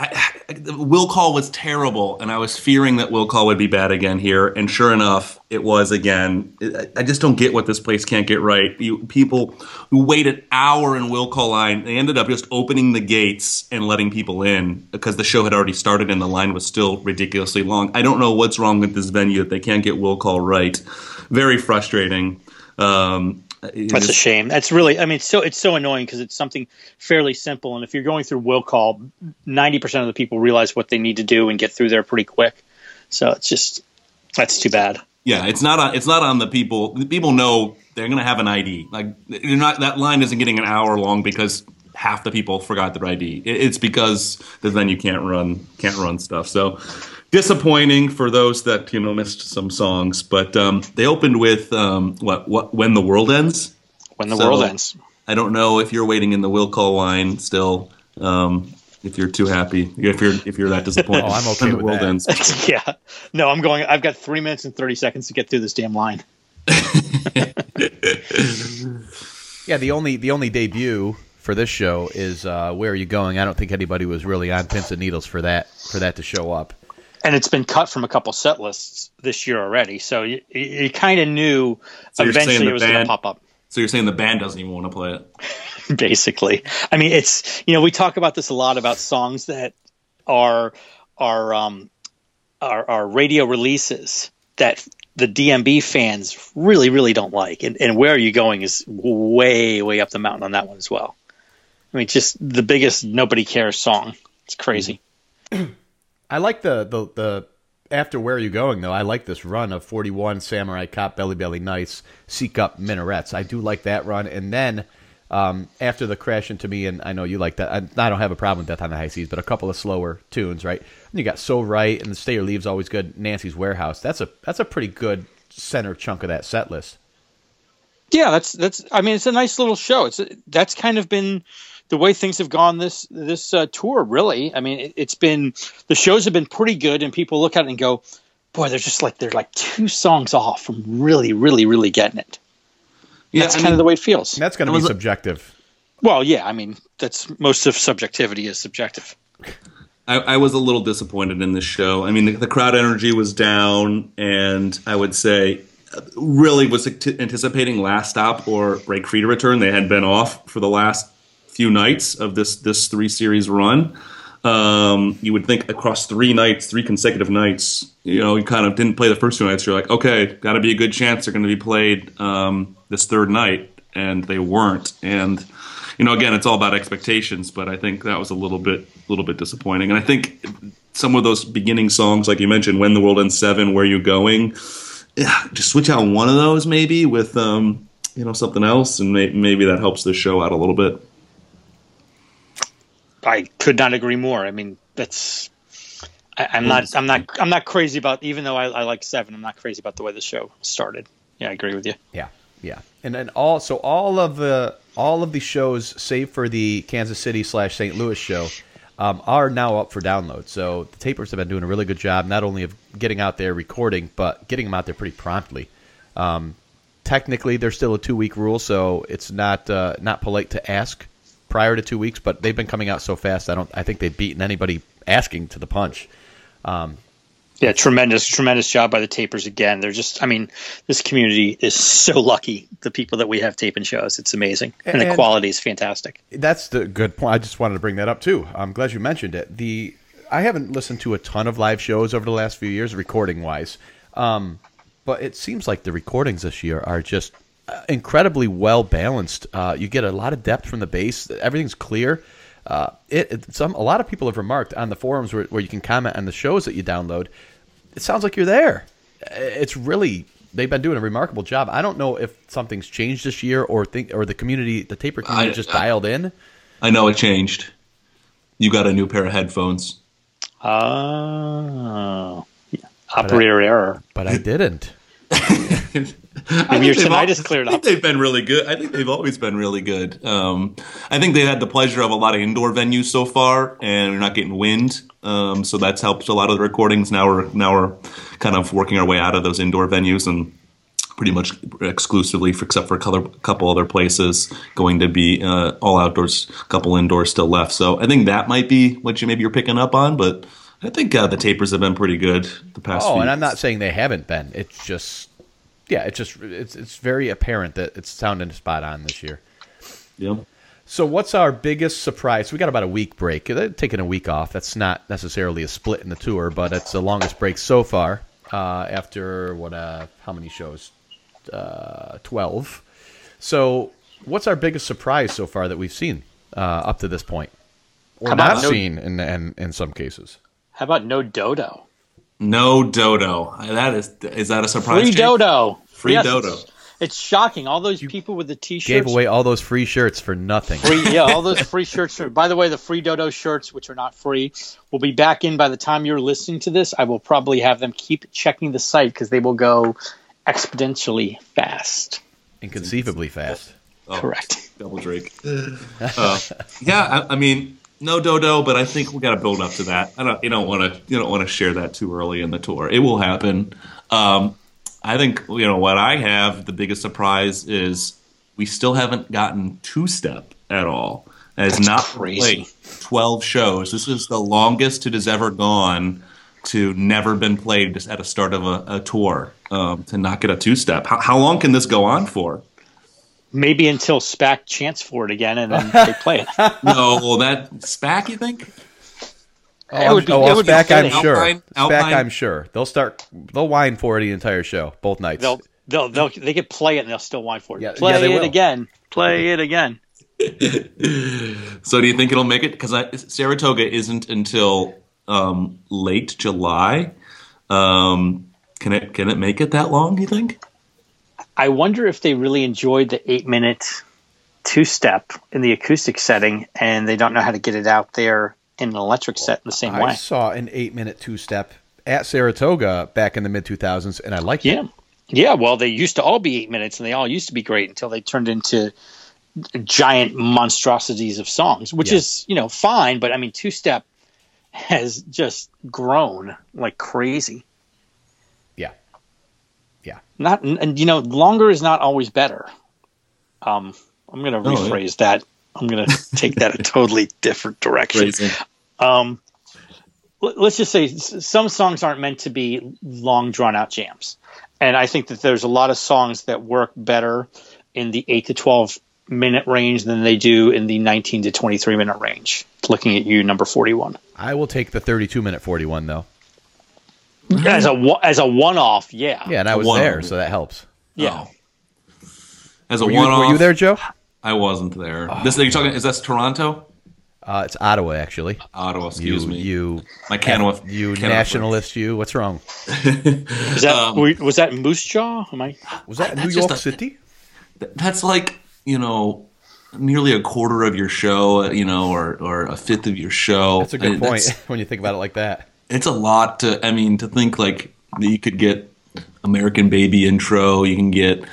Speaker 4: I, I, will call was terrible, and I was fearing that will call would be bad again here. And sure enough, it was again. I, I just don't get what this place can't get right. You, people who wait an hour in will call line, they ended up just opening the gates and letting people in because the show had already started and the line was still ridiculously long. I don't know what's wrong with this venue that they can't get will call right. Very frustrating. Um,
Speaker 3: That's a shame. That's really, I mean, it's so it's so annoying because it's something fairly simple, and if you're going through will call, ninety percent of the people realize what they need to do and get through there pretty quick. So it's just that's too bad.
Speaker 4: Yeah, it's not on. It's not on the people. The people know they're going to have an ID. Like you're not. That line isn't getting an hour long because half the people forgot their ID. It's because then you can't run can't run stuff. So disappointing for those that you know missed some songs. But um, they opened with um, what what when the world ends.
Speaker 3: When the
Speaker 4: So-
Speaker 3: world ends,
Speaker 4: I don't know if you're waiting in the will call line still. Um, if you're too happy, if you're if you're that disappointed,
Speaker 2: Oh, I'm okay
Speaker 4: when the
Speaker 2: with
Speaker 4: world
Speaker 2: that.
Speaker 4: ends.
Speaker 3: yeah. No, I'm going. I've got three minutes and thirty seconds to get through this damn line.
Speaker 2: Yeah, the only the only debut for this show is uh, "Where Are You Going?" I don't think anybody was really on pins and needles for that for that to show up.
Speaker 3: And it's been cut from a couple set lists this year already. So you, you kind of knew
Speaker 4: So you're saying
Speaker 3: eventually
Speaker 4: the
Speaker 3: it was going to
Speaker 4: band-
Speaker 3: pop up.
Speaker 4: So you're saying the band doesn't even want to play it?
Speaker 3: basically. I mean, it's you know we talk about this a lot about songs that are are um are, are radio releases that the DMB fans really really don't like, and, and where are you going is way way up the mountain on that one as well. I mean, just the biggest nobody cares song. It's crazy.
Speaker 2: I like the, the the after where are you going though. I like this run of 41 Samurai Cop Belly Belly Nice Seek Up Minarets. I do like that run, and then um, after the crash into me, and I know you like that. I, I don't have a problem with Death on the High Seas, but a couple of slower tunes, right? And you got So Right and the Stay or Leave's always good. Nancy's Warehouse. That's a that's a pretty good center chunk of that set list.
Speaker 3: Yeah, that's that's. I mean, it's a nice little show. It's that's kind of been the way things have gone this this uh, tour. Really, I mean, it, it's been the shows have been pretty good, and people look at it and go, "Boy, they're just like they're like two songs off from really, really, really getting it."
Speaker 4: Yeah,
Speaker 3: that's
Speaker 4: I
Speaker 3: kind
Speaker 4: mean-
Speaker 3: of the way it feels.
Speaker 2: And that's going to be subjective.
Speaker 3: Well, yeah, I mean, that's most of subjectivity is subjective.
Speaker 4: I, I was a little disappointed in this show. I mean, the, the crowd energy was down, and I would say uh, really was anticipating Last Stop or Break Free to return. They had been off for the last few nights of this this three series run. Um, you would think across three nights, three consecutive nights, you know, you kind of didn't play the first two nights. You're like, okay, got to be a good chance they're going to be played um, this third night, and they weren't. And you know, again, it's all about expectations, but I think that was a little bit, a little bit disappointing. And I think some of those beginning songs, like you mentioned, "When the World Ends Seven," "Where You Going," yeah, just switch out one of those maybe with, um, you know, something else, and may- maybe that helps the show out a little bit.
Speaker 3: I could not agree more. I mean, that's. I, I'm not. I'm not. I'm not crazy about. Even though I, I like Seven, I'm not crazy about the way the show started. Yeah, I agree with you.
Speaker 2: Yeah, yeah, and then all so all of the all of the shows, save for the Kansas City slash St. Louis show, um, are now up for download. So the tapers have been doing a really good job, not only of getting out there recording, but getting them out there pretty promptly. Um, technically, there's still a two week rule, so it's not uh, not polite to ask prior to two weeks. But they've been coming out so fast, I don't. I think they've beaten anybody asking to the punch.
Speaker 3: Yeah, tremendous, tremendous job by the tapers again. They're just, I mean, this community is so lucky. The people that we have taping shows, it's amazing, and, the quality is fantastic.
Speaker 2: That's the good point. I just wanted to bring that up too. I'm glad you mentioned it. The I haven't listened to a ton of live shows over the last few years, recording wise, um, but it seems like the recordings this year are just incredibly well balanced. Uh, you get a lot of depth from the bass. Everything's clear. Uh, it, it some a lot of people have remarked on the forums where, where you can comment on the shows that you download. It sounds like you're there. It's really they've been doing a remarkable job. I don't know if something's changed this year or think or the community, the taper community,
Speaker 4: I-
Speaker 2: just
Speaker 4: I-
Speaker 2: dialed in.
Speaker 4: I know it changed. You got a new pair of headphones.
Speaker 3: Oh, operator error.
Speaker 2: but I didn't.
Speaker 3: Maybe your tinnitus cleared
Speaker 4: I think they've been really good. I think they've always been really good. Um, I think they've had the pleasure of a lot of indoor venues so far, and we're not getting wind, um, so that's helped a lot of the recordings. Now we're now we're kind of working our way out of those indoor venues and pretty much exclusively, for, except for a couple, couple other places, going to be uh, all outdoors, a couple indoors still left. So I think that might be what you maybe you're picking up on, but I think uh, the tapers have been pretty good the past.
Speaker 2: Oh,
Speaker 4: few
Speaker 2: and I'm not saying they haven't been. It's just, yeah, it's just it's it's very apparent that it's sounding spot on this year.
Speaker 4: Yeah.
Speaker 2: So, what's our biggest surprise? We got about a week break. Uh, Taking a week off. That's not necessarily a split in the tour, but it's the longest break so far. Uh, after what? Uh, how many shows? Uh, Twelve. So, what's our biggest surprise so far that we've seen uh, up to this point, or
Speaker 3: How about
Speaker 2: not
Speaker 3: no-
Speaker 2: seen in, in in some cases?
Speaker 3: How about no dodo?
Speaker 4: No dodo. That is is that a surprise?
Speaker 3: Free
Speaker 4: Jake?
Speaker 3: dodo.
Speaker 4: Free
Speaker 3: Yes,
Speaker 4: dodo.
Speaker 3: It's, it's shocking. All those people with the t-shirts.
Speaker 2: Gave away all those free shirts for nothing.
Speaker 3: Free, yeah, all those free shirts. By the way, the free dodo shirts, which are not free, will be back in by the time you're listening to this. I will probably have them keep checking the site because they will go exponentially fast.
Speaker 2: Inconceivably fast.
Speaker 4: Oh,
Speaker 3: Correct.
Speaker 4: Double Drake. uh, yeah, I, I mean, no dodo, but I think we got to build up to that. I don't. You don't want to. You don't want to share that too early in the tour. It will happen. Um, I think you know what I have. The biggest surprise is we still haven't gotten two step at all. It has not
Speaker 3: crazy.
Speaker 4: twelve shows. This is the longest it has ever gone to never been played just at a start of a, a tour um, to not get a two step. How, how long can this go on for?
Speaker 3: Maybe until SPAC chants for it again and then they play it.
Speaker 4: No, well, that SPAC, you think?
Speaker 3: It would be-
Speaker 2: oh,
Speaker 3: it
Speaker 2: well,
Speaker 3: would be
Speaker 2: SPAC, I'm
Speaker 3: fitting.
Speaker 2: sure.
Speaker 4: Alpine-
Speaker 2: SPAC,
Speaker 4: Alpine-
Speaker 2: I'm sure. They'll start. They'll whine for it the entire show, both nights.
Speaker 3: They'll they'll they'll they could play it and they'll still whine for it.
Speaker 2: Yeah,
Speaker 3: play
Speaker 2: yeah, they
Speaker 3: it
Speaker 2: will.
Speaker 3: again. Play it again.
Speaker 4: So do you think it'll make it? Because Saratoga isn't until um, late July. Um, can it can it make it that long? Do you think?
Speaker 3: I wonder if they really enjoyed the eight minute two step in the acoustic setting and they don't know how to get it out there in an electric set in the same
Speaker 2: I
Speaker 3: way.
Speaker 2: I saw an eight minute two step at Saratoga back in the mid 2000s, and I liked
Speaker 3: Yeah.
Speaker 2: it.
Speaker 3: Yeah, well, they used to all be eight minutes, and they all used to be great until they turned into giant monstrosities of songs, which
Speaker 2: Yeah.
Speaker 3: is you know fine. But I mean, two step has just grown like crazy.
Speaker 2: Yeah.
Speaker 3: Not and, you know, longer is not always better. Um, I'm going to
Speaker 4: Oh, yeah.
Speaker 3: rephrase that. I'm going to take that a totally different direction. Um, let's just say some songs aren't meant to be long, drawn out jams. And I think that there's a lot of songs that work better in the 8 to 12 minute range than they do in the 19 to 23 minute range. Looking at you, number 41.
Speaker 2: I will take the 32 minute 41 though.
Speaker 3: As a one- as a one off, yeah.
Speaker 2: Yeah, and I was
Speaker 4: One.
Speaker 2: there, so that helps.
Speaker 3: Yeah.
Speaker 4: As a one off,
Speaker 2: were you there, Joe?
Speaker 4: I wasn't there. This you're talking is that Toronto?
Speaker 2: Uh, it's Ottawa, actually.
Speaker 4: Ottawa, excuse
Speaker 2: you,
Speaker 4: me.
Speaker 2: You,
Speaker 4: My Canada,
Speaker 2: you
Speaker 4: Canada-
Speaker 2: nationalist, you. What's wrong?
Speaker 3: Is that,
Speaker 4: Um,
Speaker 3: were- was that Moose Jaw? Am I?
Speaker 2: Was that New York
Speaker 4: a-
Speaker 2: City?
Speaker 4: That's like you know, nearly a quarter of your show, you know, or or a fifth of your show.
Speaker 2: That's a good
Speaker 4: I-
Speaker 2: point when you think about it like that.
Speaker 4: It's a lot to i mean to think like you could get american baby intro you can get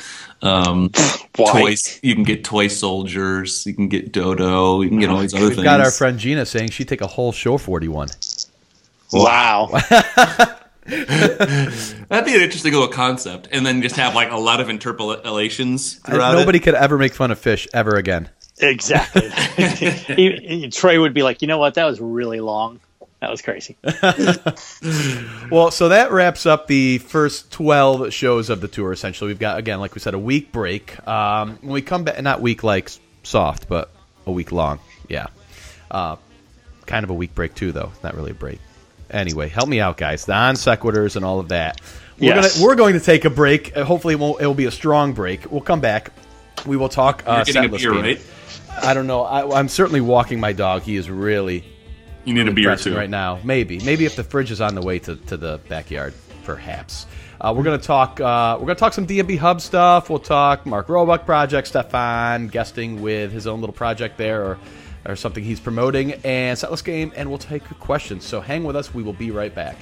Speaker 4: um
Speaker 3: Why?
Speaker 4: toys you can get toy soldiers you can get dodo you can get all these other things.
Speaker 2: We've
Speaker 4: things
Speaker 2: got our friend Gina saying she'd take a whole show 41.
Speaker 3: Wow.
Speaker 4: that'd be an interesting little concept and then just have like a lot of interpolations throughout
Speaker 2: Nobody
Speaker 4: it.
Speaker 2: could ever make fun of Phish ever again.
Speaker 3: exactly. He- Trey would be like, you know what? That was really long. That was crazy.
Speaker 2: Well, so that wraps up the first 12 shows of the tour, essentially. We've got, again, like we said, a week break. Um, when we come back, not week like soft, but a week long. Yeah. Uh, kind of a week break, too, though. Not really a break. Anyway, help me out, guys. The non sequiturs and all of that. We're,
Speaker 3: Yes.
Speaker 2: gonna, we're going to take a break. Uh, hopefully, it, won't, it will be a strong break. We'll come back. We will talk uh,
Speaker 4: You're getting a
Speaker 2: set
Speaker 4: beer, right?
Speaker 2: I don't know. I, I'm certainly walking my dog. He is really
Speaker 4: you need a beer
Speaker 2: pressing
Speaker 4: too
Speaker 2: right now. Maybe, maybe if the fridge is on the way to, to the backyard, perhaps. Uh, we're gonna talk. Uh, we're gonna talk some DMB Hub stuff. We'll talk Mark Roebuck project, Stefan guesting with his own little project there, or or something he's promoting, and Setlist Game, and we'll take questions. So hang with us. We will be right back.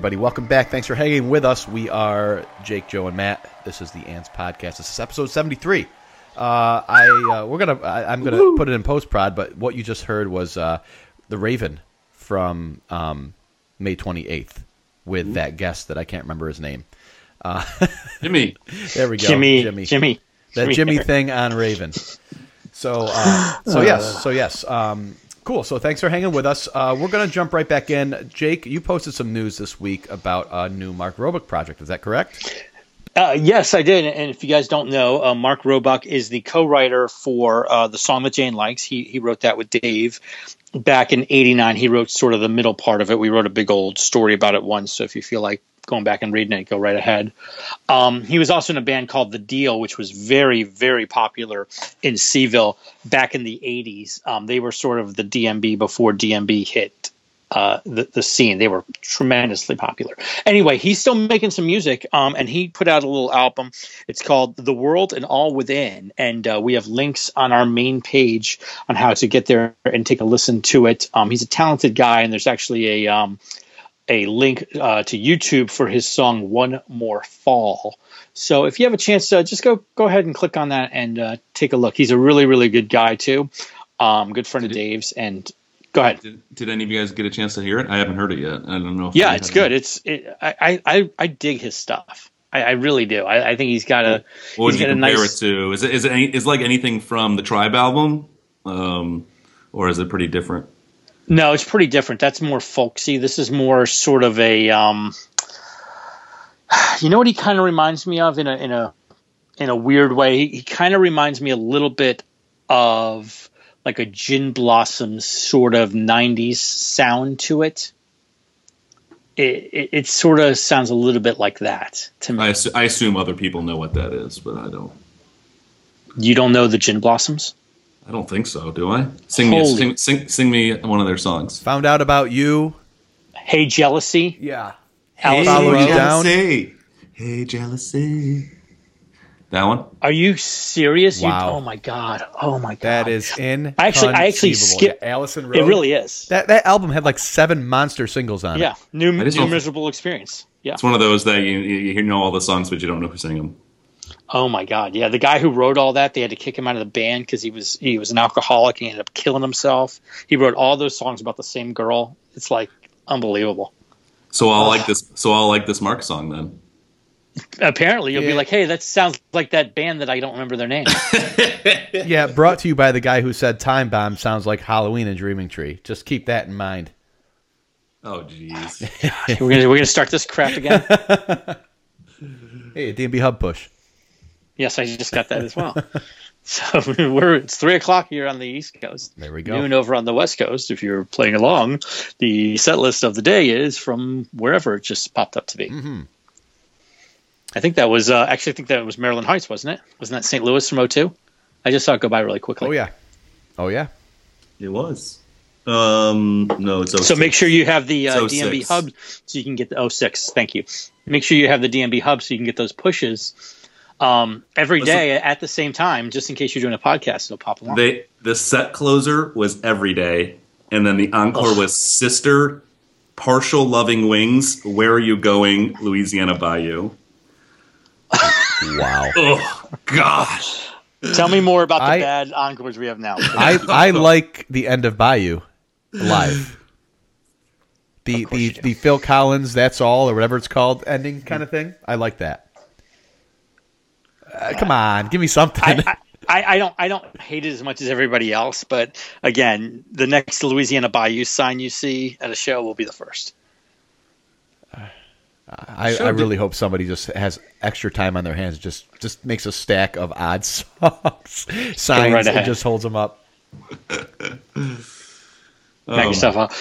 Speaker 2: Everybody, welcome back. Thanks for hanging with us. We are Jake, Joe, and Matt. This is the Ants Podcast. This is episode seventy-three. Uh, I uh, we're gonna I, I'm gonna put it in post prod, but what you just heard was uh, the Raven from um, May twenty-eighth with that guest that I can't remember his name.
Speaker 4: Jimmy.
Speaker 2: There we go,
Speaker 3: Jimmy,
Speaker 2: Jimmy,
Speaker 3: Jimmy,
Speaker 2: that Jimmy thing on Raven. So, uh, so yes, so yes, um, cool. So, thanks for hanging with us. Uh, we're gonna jump right back in. Jake, you posted some news this week about a new Mark Roebuck project. Is that correct?
Speaker 3: Uh, yes, I did. And if you guys don't know, uh, Mark Roebuck is the co-writer for uh, the song that Jane likes. He he wrote that with Dave back in '89. He wrote sort of the middle part of it. We wrote a big old story about it once. So if you feel like going back and reading it, go right ahead. Um, he was also in a band called The Deal, which was very very popular in C-ville back in the '80s. Um, they were sort of the DMB before DMB hit uh, the, the scene. They were tremendously popular. Anyway, he's still making some music, um, and he put out a little album. It's called The World and All Within, and uh, we have links on our main page on how to get there and take a listen to it. Um, he's a talented guy, and there's actually a um, a link uh, to YouTube for his song "One More Fall." So if you have a chance, uh, just go go ahead and click on that and uh, take a look. He's a really really good guy too, um, good friend of Dave's, and go ahead.
Speaker 4: Did, did any of you guys get a chance to hear it? I haven't heard it yet. I don't know. If
Speaker 3: Yeah, it's good. It's it, I, I I dig his stuff. I, I really do. I, I think he's got a
Speaker 4: What would you compare
Speaker 3: nice.
Speaker 4: it to? Is it is it any, is like anything from the Tribe album, um, or is it pretty different?
Speaker 3: No, it's pretty different. That's more folksy. This is more sort of a um. You know what he kind of reminds me of in a in a in a weird way. He, he kind of reminds me a little bit of like a Gin Blossoms sort of '90s sound to it. It, it, it sort of sounds a little bit like that to me.
Speaker 4: I, I assume other people know what that is, but I don't.
Speaker 3: you don't know the Gin Blossoms?
Speaker 4: I don't think so. Do I? Sing me, a- sing, sing, sing me one of their songs.
Speaker 2: Found out about you.
Speaker 3: Hey Jealousy,
Speaker 2: Yeah.
Speaker 3: Alice
Speaker 2: Follow
Speaker 3: Rose.
Speaker 2: you down.
Speaker 4: Jealousy. Hey, jealousy. That one.
Speaker 3: Are you serious? You-
Speaker 2: Wow.
Speaker 3: oh my god! Oh my god!
Speaker 2: That is in.
Speaker 3: I actually- I actually skipped-
Speaker 2: Allison Road.
Speaker 3: It really is.
Speaker 2: That that album had like seven monster singles on
Speaker 3: yeah,
Speaker 2: it.
Speaker 3: new, new miserable experience. Yeah.
Speaker 4: It's one of those that you, you you know all the songs, but you don't know who sang them.
Speaker 3: Oh my god! Yeah, the guy who wrote all that, they had to kick him out of the band because he was he was an alcoholic. and He ended up killing himself. He wrote all those songs about the same girl. It's like unbelievable.
Speaker 4: So I'll like this. So I'll like this Mark song then.
Speaker 3: Apparently, you'll
Speaker 2: Yeah.
Speaker 3: be like, "Hey, that sounds like that band that I don't remember their name."
Speaker 2: Yeah, brought to you by the guy who said "Time Bomb" sounds like Halloween and Dreaming Tree. Just keep that in mind.
Speaker 4: Oh jeez.
Speaker 3: we're gonna we're gonna start this crap again.
Speaker 2: Hey, DMB Hub push.
Speaker 3: Yes, I just got that as well. So we're it's three o'clock here on the East Coast.
Speaker 2: There we go.
Speaker 3: Noon over on the West Coast. If you're playing along, the set list of the day is from wherever it just popped up to be.
Speaker 2: Mm-hmm.
Speaker 3: I think that was uh, actually I think that was Maryland Heights, wasn't it? Wasn't that St. Louis from O2? I just saw it go by really quickly.
Speaker 2: Oh yeah. Oh yeah.
Speaker 4: it was. Um. No, it's
Speaker 3: So make sure you have the uh, DMB hub so you can get the 06. Thank you. Make sure you have the DMB hub so you can get those pushes um, every
Speaker 4: Listen-
Speaker 3: day at the same time, just in case you're doing a podcast. It'll pop along.
Speaker 4: They the set closer was every day, and then the encore was Sister, Partial Loving Wings. Where are you going, Louisiana Bayou?
Speaker 2: Wow.
Speaker 4: Oh gosh.
Speaker 3: Tell me more about the
Speaker 2: I-
Speaker 3: bad encores we have now.
Speaker 2: I I like the end of Bayou live. The the, the Phil Collins that's all or whatever it's called ending kind of thing. I like that. Uh, come on, give me something.
Speaker 3: I, I, I don't I don't hate it as much as everybody else, but again, the next Louisiana Bayou sign you see at a show will be the first.
Speaker 2: I, I really hope somebody just has extra time on their hands. Just just makes a stack of odd songs, signs,
Speaker 3: right
Speaker 2: and just holds them up.
Speaker 3: Knock yourself out.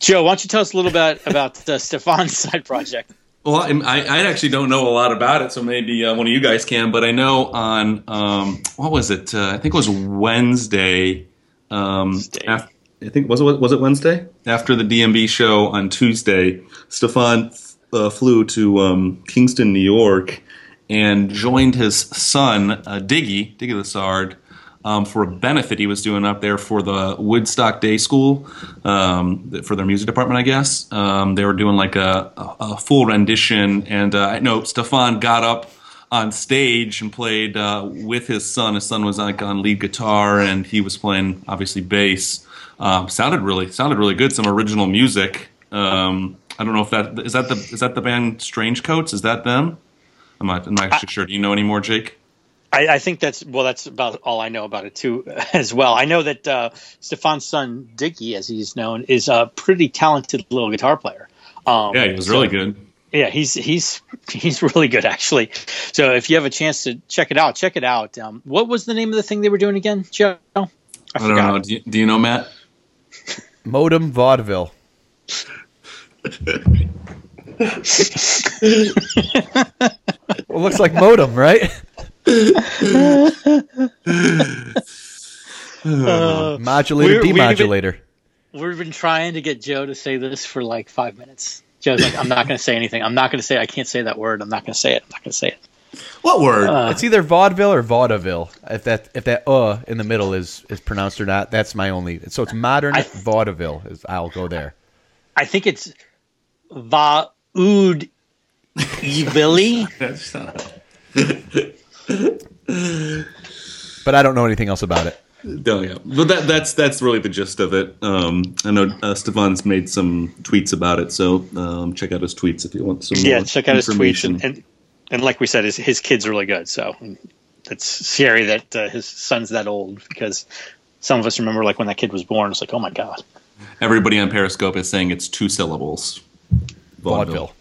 Speaker 3: Joe, why don't you tell us a little bit about the Stefan's side project?
Speaker 4: Well, I, I actually don't know a lot about it, so maybe uh, one of you guys can. But I know on um, what was it? Uh, I think it was Wednesday. Um,
Speaker 3: Wednesday.
Speaker 4: af- I think was it was it Wednesday after the DMB show on Tuesday. Stefan uh, flew to um, Kingston, New York, and joined his son uh, Diggy Diggy Lessard um, for a benefit he was doing up there for the Woodstock Day School um, for their music department, I guess. Um, they were doing like a, a, a full rendition, and uh, I know Stefan got up on stage and played uh, with his son. His son was like on lead guitar, and he was playing obviously bass. Um, sounded really sounded really good. Some original music. Um, I don't know if that is that the is that the band Strange Coats. Is that them? I'm not, I'm not actually sure. Do you know any more, Jake?
Speaker 3: I, I think that's well. That's about all I know about it too, as well. I know that uh, Stefan's son Dicky, as he's known, is a pretty talented little guitar player. Um,
Speaker 4: Yeah, he was
Speaker 3: so-
Speaker 4: really good.
Speaker 3: Yeah, he's he's he's really good actually. So if you have a chance to check it out, check it out. Um, what was the name of the thing they were doing again, Joe? I,
Speaker 4: I don't know. Do you, do you know Matt?
Speaker 2: Modem vaudeville. well, looks like modem, right? Modulator,
Speaker 3: we're- we've been-
Speaker 2: demodulator.
Speaker 3: We've been trying to get Joe to say this for like five minutes. Joe's like, I'm not going to say anything. I'm not going to say. I can't say that word. I'm not going to say it. I'm not going to say it.
Speaker 4: What word?
Speaker 2: It's either vaudeville or vaudeville. If that if that uh in the middle is is pronounced or not, that's my only. So it's modern
Speaker 3: I-
Speaker 2: vaudeville. Is I'll go there.
Speaker 3: I think it's va oud evili.
Speaker 2: But I don't know anything else about it.
Speaker 4: Oh, yeah. But that, that's that's really the gist of it. Um, I know uh, Stefan's made some tweets about it, so um, check out his tweets if you want some
Speaker 3: Yeah,
Speaker 4: more
Speaker 3: check out his tweets and, and and like we said, his his kid's really good. So it's scary that uh, his son's that old because some of us remember like when that kid was born. It's like, oh my god.
Speaker 4: Everybody on Periscope is saying it's two syllables.
Speaker 2: Vaudeville.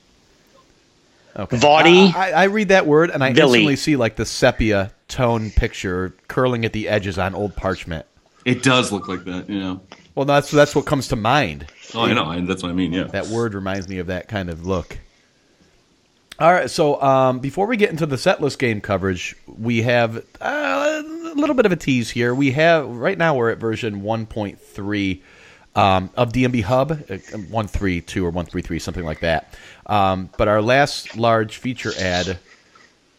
Speaker 2: Okay.
Speaker 3: Vaudy.
Speaker 2: I, I read that word and I
Speaker 3: Villy.
Speaker 2: instantly see like the sepia tone picture curling at the edges on old parchment.
Speaker 4: It does look like that, you know.
Speaker 2: Well, that's that's what comes to mind.
Speaker 4: Oh, I know. I, that's what I mean. Yeah.
Speaker 2: That word reminds me of that kind of look. All right, so um, before we get into the setlist game coverage, we have uh, a little bit of a tease here. We have right now we're at version 1.3 um, of DMB Hub, uh, 132 or 133, something like that. Um, but our last large feature ad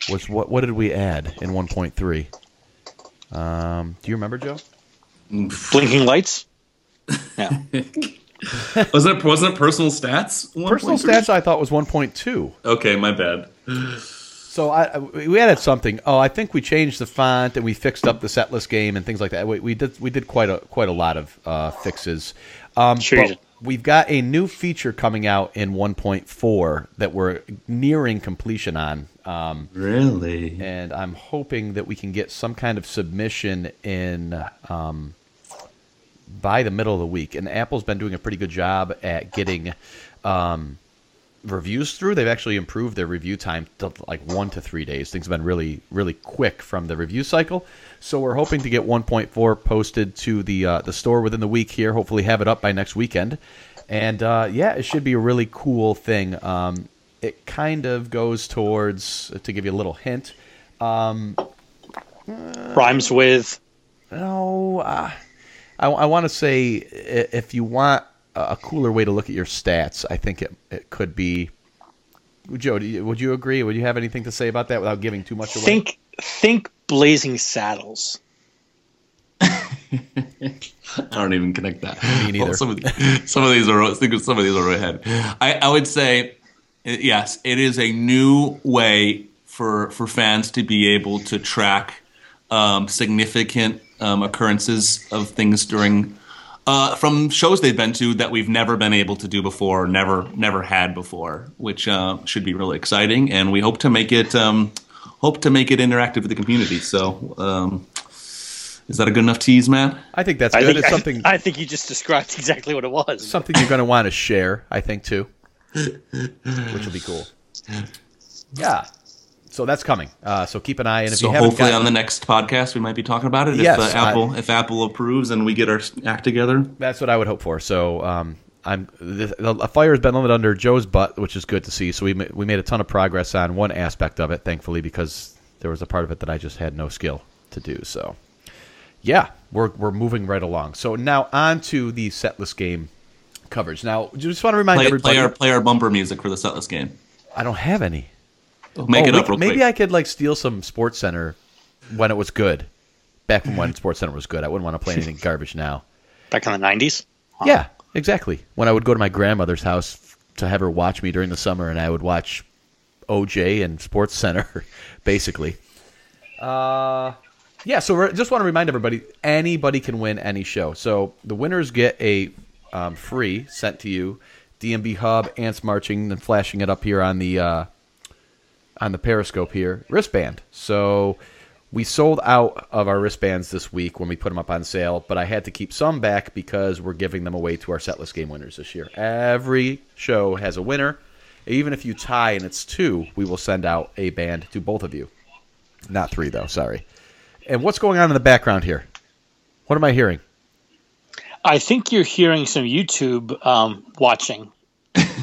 Speaker 2: was what? What did we add in 1.3? Um, do you remember, Joe?
Speaker 3: Blinking lights. Yeah.
Speaker 4: wasn't it wasn't it personal stats?
Speaker 2: Personal
Speaker 4: 1.3?
Speaker 2: stats I thought was 1.2.
Speaker 4: Okay, my bad.
Speaker 2: So I we added something. Oh, I think we changed the font and we fixed up the setlist game and things like that. We, we did we did quite a quite a lot of uh, fixes. Um,
Speaker 3: Sure you
Speaker 2: but
Speaker 3: did.
Speaker 2: We've got a new feature coming out in 1.4 that we're nearing completion on. Um,
Speaker 4: Really?
Speaker 2: and I'm hoping that we can get some kind of submission in um, by the middle of the week. And Apple's been doing a pretty good job at getting um, reviews through. They've actually improved their review time to like one to three days. Things have been really, really quick from the review cycle. So we're hoping to get 1.4 posted to the uh, the store within the week here. Hopefully, have it up by next weekend. And uh, yeah, it should be a really cool thing. Um, it kind of goes towards to give you a little hint.
Speaker 3: Rhymes with.
Speaker 2: No, uh, I, I want to say if you want a a cooler way to look at your stats, I think it, it could be. Joe, do you, would you agree? Would you have anything to say about that without giving too much away?
Speaker 3: Think think Blazing Saddles.
Speaker 4: I don't even connect that.
Speaker 2: Me neither.
Speaker 4: Well, some, of the- some of these are I think some of these are ahead. I, I would say yes, it is a new way for for fans to be able to track um, significant um, occurrences of things during uh, from shows they've been to that we've never been able to do before, never never had before, which uh, should be really exciting. And we hope to make it um, hope to make it interactive with the community. So. Um, is that a good enough tease, Matt?
Speaker 2: I think that's
Speaker 3: I
Speaker 2: good.
Speaker 3: think
Speaker 2: it's something
Speaker 3: I, think you just described exactly what it was.
Speaker 2: something you're going to want to share. I think too, which will be cool. Yeah. So that's coming. Uh, so keep an eye. And if
Speaker 4: so
Speaker 2: you haven't
Speaker 4: hopefully
Speaker 2: gotten-
Speaker 4: on the next podcast we might be talking about it
Speaker 2: Yes,
Speaker 4: if uh,
Speaker 2: I-
Speaker 4: Apple if Apple approves and we get our act together.
Speaker 2: That's what I would hope for. So um, I'm the, the fire has been lit under Joe's butt, which is good to see. So we ma- we made a ton of progress on one aspect of it, thankfully, because there was a part of it that I just had no skill to do. So yeah, we're we're moving right along. So now on to the setlist game coverage. Now, just want to remind
Speaker 4: Play,
Speaker 2: everybody,
Speaker 4: play our play our bumper music for the setlist game.
Speaker 2: I don't have any.
Speaker 4: Make
Speaker 2: Oh,
Speaker 4: it up
Speaker 2: c-
Speaker 4: real
Speaker 2: maybe
Speaker 4: quick.
Speaker 2: I could like steal some Sports Center when it was good back when Sports Center was good. I wouldn't want to play anything garbage now.
Speaker 3: Back in the '90s.
Speaker 2: Yeah, exactly. When I would go to my grandmother's house to have her watch me during the summer, and I would watch OJ and Sports Center, basically. Uh, yeah. So we're, just want to remind everybody: anybody can win any show. So the winners get a um, free sent to you, DMB Hub, Ants Marching, and flashing it up here on the uh, on the Periscope here wristband. So we sold out of our wristbands this week when we put them up on sale, but I had to keep some back because we're giving them away to our setlist game winners this year. Every show has a winner. Even if you tie and it's two, we will send out a band to both of you. Not three, though. Sorry. And what's going on in the background here? What am I hearing?
Speaker 3: I think you're hearing some YouTube um, watching.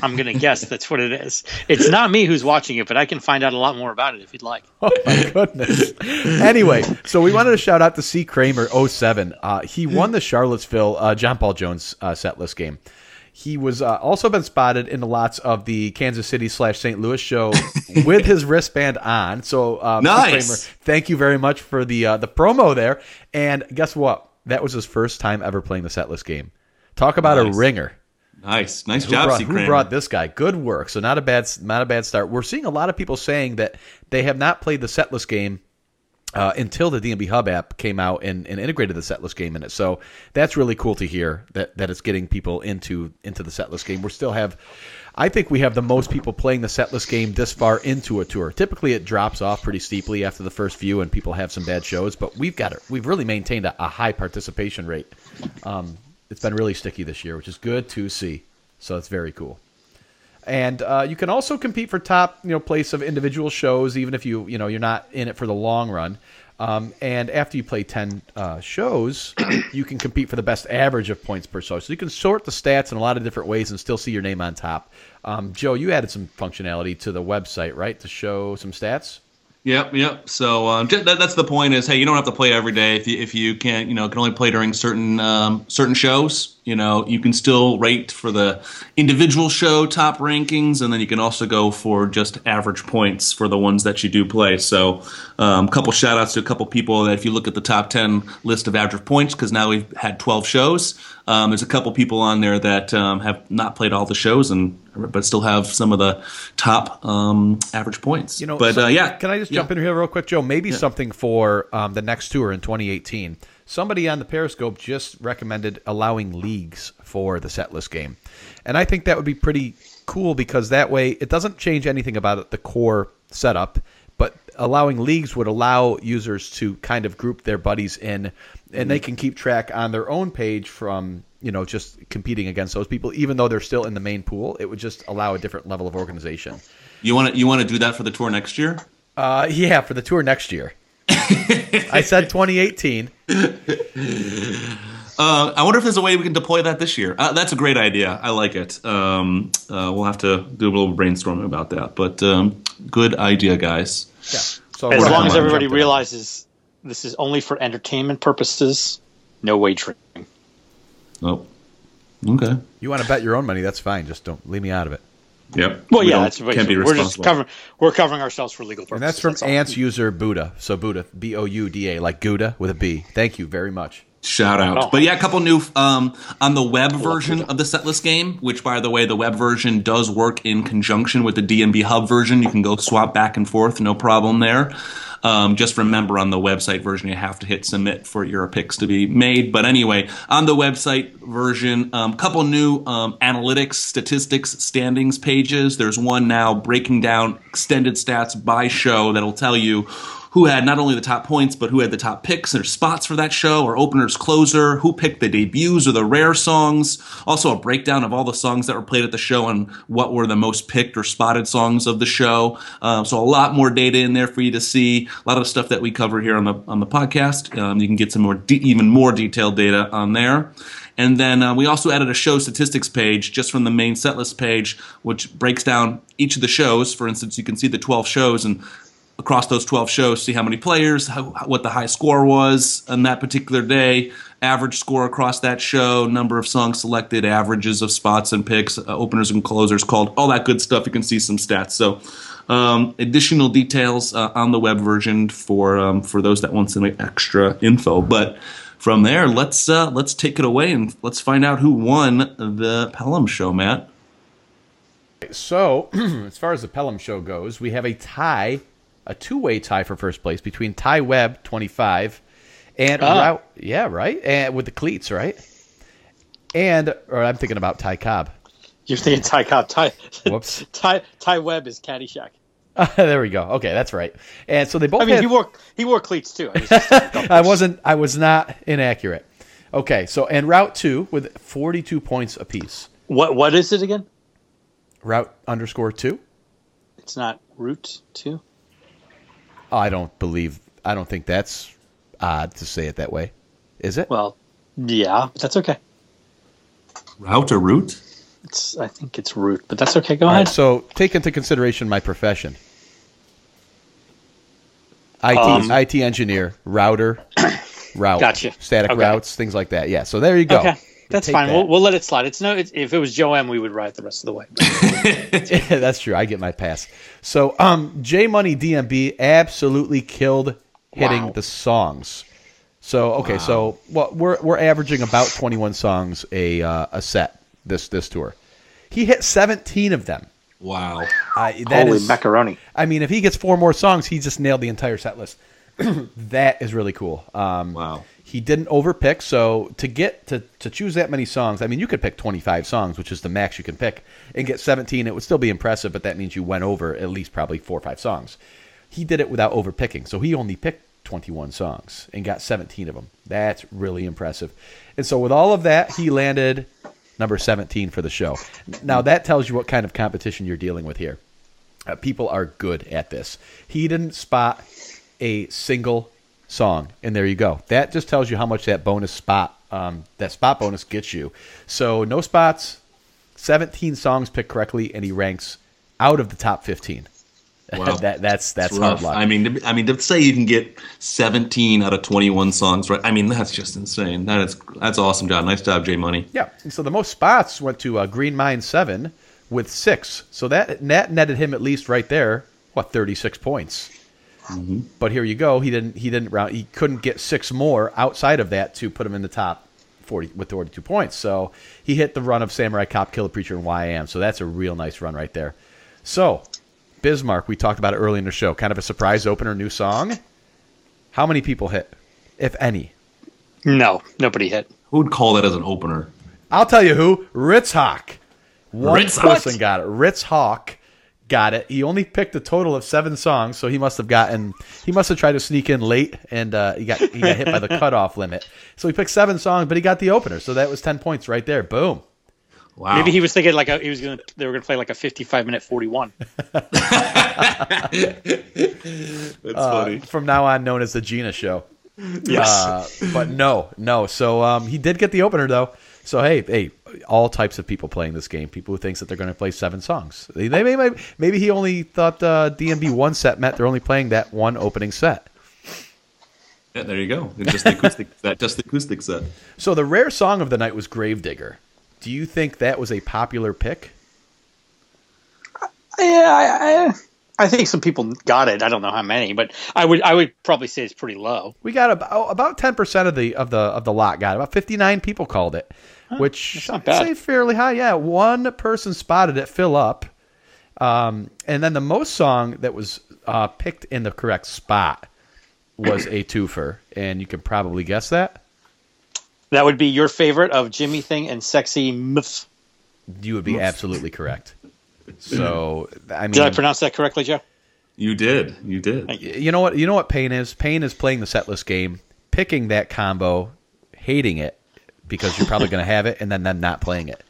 Speaker 3: I'm going to guess that's what it is. It's not me who's watching it, but I can find out a lot more about it if you'd like.
Speaker 2: Oh my goodness. anyway, so we wanted to shout out to C. Kramer 07. Uh, he won the Charlottesville uh, John Paul Jones uh, setlist game. He was uh, also been spotted in the lots of the Kansas City slash St. Louis show with his wristband on. So, C.
Speaker 4: Nice.
Speaker 2: Kramer, thank you very much for the uh, the promo there. And guess what? That was his first time ever playing the setlist game. Talk about a ringer.
Speaker 4: Nice, nice
Speaker 2: Who
Speaker 4: job,
Speaker 2: brought, who brought this guy? Good work. So not a bad not a bad start. We're seeing a lot of people saying that they have not played the setlist game uh, until the DMB Hub app came out and, and integrated the setlist game in it. So that's really cool to hear that, that it's getting people into into the setlist game. We still have, I think we have the most people playing the setlist game this far into a tour. Typically, it drops off pretty steeply after the first few, and people have some bad shows. But we've got it. We've really maintained a, a high participation rate. Um, it's been really sticky this year, which is good to see. So it's very cool. And uh, you can also compete for top, you know, place of individual shows, even if you, you know, you're not in it for the long run. Um, and after you play ten uh, shows, you can compete for the best average of points per show. So you can sort the stats in a lot of different ways and still see your name on top. Um, Joe, you added some functionality to the website, right, to show some stats.
Speaker 4: Yep, yep. So um, that, that's the point. Is hey, you don't have to play every day if you if you can't, you know, can only play during certain um, certain shows. You know, you can still rate for the individual show top rankings, and then you can also go for just average points for the ones that you do play. So, a um, couple shout outs to a couple people that if you look at the top ten list of average points, because now we've had twelve shows. Um, there's a couple people on there that um, have not played all the shows and but still have some of the top um, average points.
Speaker 2: You know,
Speaker 4: but
Speaker 2: so-
Speaker 4: uh, yeah,
Speaker 2: Can I just
Speaker 4: Yeah.
Speaker 2: jump in here real quick, Joe? Maybe something for um, the next tour in 2018. Somebody on the Periscope just recommended allowing leagues for the set list game, and I think that would be pretty cool because that way it doesn't change anything about the core setup. But allowing leagues would allow users to kind of group their buddies in, and they can keep track on their own page from you know just competing against those people, even though they're still in the main pool. It would just allow a different level of organization.
Speaker 4: You want to you want to do that for the tour next year?
Speaker 2: Uh, yeah, for the tour next year. I said 2018.
Speaker 4: Uh, I wonder if there's a way we can deploy that this year. Uh, that's a great idea. I like it. Um, uh, we'll have to do a little brainstorming about that. But um, good idea, guys.
Speaker 2: Yeah. So
Speaker 3: As long as everybody realizes this is only for entertainment purposes, no wagering.
Speaker 4: Oh, okay.
Speaker 2: you want to bet your own money, that's fine. Just don't leave me out of it.
Speaker 4: Yep.
Speaker 3: Well,
Speaker 4: We
Speaker 3: yeah, that's
Speaker 4: can't be
Speaker 3: we're just covering we're covering ourselves for legal purposes.
Speaker 2: And that's from
Speaker 3: all.
Speaker 2: Ants user Bouda. So Bouda, B O U D A, like Gouda with a B. Thank you very much.
Speaker 4: Shout out.
Speaker 3: Oh.
Speaker 4: But yeah, a couple new um, on the web version of the setlist game, which by the way, the web version does work in conjunction with the DMB Hub version. You can go swap back and forth, no problem there. Um, just remember on the website version, you have to hit submit for your picks to be made. But anyway, on the website version, a um, couple new um, analytics, statistics, standings pages. There's one now breaking down extended stats by show that'll tell you who had not only the top points, but who had the top picks or spots for that show, or openers, closer, who picked the debuts or the rare songs. Also, a breakdown of all the songs that were played at the show and what were the most picked or spotted songs of the show. Um, so, a lot more data in there for you to see. A lot of stuff that we cover here on the on the podcast. Um, you can get some more, de- even more detailed data on there. And then uh, we also added a show statistics page just from the main setlist page, which breaks down each of the shows. For instance, you can see the 12 shows and across those 12 shows, see how many players, how, what the high score was on that particular day, average score across that show, number of songs selected, averages of spots and picks, uh, openers and closers called, all that good stuff. You can see some stats. So um, additional details uh, on the web version for um, for those that want some extra info. But from there, let's uh, let's take it away and let's find out who won the Pelham show, Matt.
Speaker 2: So, as far as the Pelham show goes, we have a tie, a two-way tie for first place between Ty Webb, 25, and.
Speaker 3: Ah.
Speaker 2: Rou- yeah, right, and with the cleats, right? And or I'm thinking about Ty Cobb.
Speaker 3: You're thinking Ty Cobb. Ty,
Speaker 2: Whoops.
Speaker 3: Ty, Ty Webb is Caddyshack.
Speaker 2: there we go. Okay, that's right. And so they both.
Speaker 3: I mean,
Speaker 2: had-
Speaker 3: he wore he wore cleats too. I was
Speaker 2: I wasn't. I was not inaccurate. Okay, so and Route Two with 42 points apiece.
Speaker 3: what what is it again?
Speaker 2: Route underscore two.
Speaker 3: It's not route two.
Speaker 2: I don't believe. I don't think that's odd to say it that way. Is it?
Speaker 3: Well, yeah, but that's okay.
Speaker 4: Route or route?
Speaker 3: It's I think it's root, but that's okay. Go
Speaker 2: All
Speaker 3: ahead.
Speaker 2: right, so take into consideration my profession. IT,
Speaker 3: Um,
Speaker 2: IT engineer, router, route,
Speaker 3: Gotcha.
Speaker 2: static
Speaker 3: Okay.
Speaker 2: routes, things like that. Yeah, so there you go.
Speaker 3: okay, that's
Speaker 2: Take
Speaker 3: fine.
Speaker 2: that.
Speaker 3: We'll, we'll let it slide. It's no. It's, if it was Joe M, we would ride the rest of the way.
Speaker 2: That's true. I get my pass. So, um, J Money DMB absolutely killed hitting
Speaker 3: Wow.
Speaker 2: the songs. So, okay, so well, we're we're averaging about 21 songs a uh, a set this this tour. He hit 17 of them.
Speaker 4: Wow.
Speaker 2: Uh, that
Speaker 3: Holy
Speaker 2: is-
Speaker 3: macaroni!
Speaker 2: I mean, if he gets four more songs, he just nailed the entire set list. that is really cool. Um,
Speaker 4: Wow.
Speaker 2: He didn't overpick, so to get to, to choose that many songs, I mean, you could pick 25 songs, which is the max you can pick, and get 17. It would still be impressive, but that means you went over at least probably four or five songs. He did it without overpicking, so he only picked 21 songs and got 17 of them. That's really impressive. And so with all of that, he landed number 17 for the show. Now that tells you what kind of competition you're dealing with here. Uh, people are good at this. He didn't spot a single song, and there you go. That just tells you how much that bonus spot, um, that spot bonus gets you. So no spots, 17 songs picked correctly, and he ranks out of the top 15.
Speaker 4: Wow.
Speaker 2: that that's that's hard luck.
Speaker 4: I mean, I mean, to say you can get 17 out of 21 songs, right? I mean, that's just insane. That is that's awesome, job. Nice job, Jay Money.
Speaker 2: Yeah. So the most spots went to uh, Green Mine Seven with six. So that that netted him at least right there. What thirty six points. But here you go. He didn't. He didn't round. He couldn't get six more outside of that to put him in the top forty with forty two points. So he hit the run of Samurai Cop, Killer Preacher, and YM. So that's a real nice run right there. So Bismarck, we talked about it early in the show. Kind of a surprise opener, new song. How many people hit, if any?
Speaker 3: No, nobody hit.
Speaker 4: Who would call that as an opener?
Speaker 2: I'll tell you who. Ritz Hawk. One
Speaker 4: Ritz Hawk?
Speaker 2: person got it. Ritz Hawk got it. He only picked a total of seven songs, so he must have gotten. He must have tried to sneak in late, and uh, he got he got hit by the cutoff limit. So he picked seven songs, but he got the opener. So that was ten points right there. Boom.
Speaker 4: Wow.
Speaker 3: Maybe he was thinking like a, he was gonna they were gonna play like a 55 minute 41.
Speaker 4: That's funny.
Speaker 2: From now on, known as the Gina Show.
Speaker 3: Yes.
Speaker 2: Uh, but no, no. So um, he did get the opener though. So hey, hey, all types of people playing this game. People who thinks that they're going to play seven songs. They, they may, may- maybe he only thought uh, DMB one set meant they're only playing that one opening set.
Speaker 4: Yeah, there you go. Just the acoustic, that just the acoustic set.
Speaker 2: So the rare song of the night was Gravedigger. Do you think that was a popular pick?
Speaker 3: yeah, I, I I think some people got it. I don't know how many, but I would I would probably say it's pretty low.
Speaker 2: We got about about ten percent of the of the of the lot got it. about fifty nine people called it, which I'd say fairly high. Yeah, one person spotted it fill up, um, and then the most song that was uh, picked in the correct spot was a twofer, and you can probably guess that.
Speaker 3: That would be your favorite of Jimi Thing and Sexy Myth.
Speaker 2: You would be absolutely correct. So I mean,
Speaker 3: Did I pronounce that correctly, Joe?
Speaker 4: You did. You did.
Speaker 3: You.
Speaker 2: you know what? You know what pain is? Pain is playing the setlist game, picking that combo, hating it because you're probably going to have it, and then then not playing it.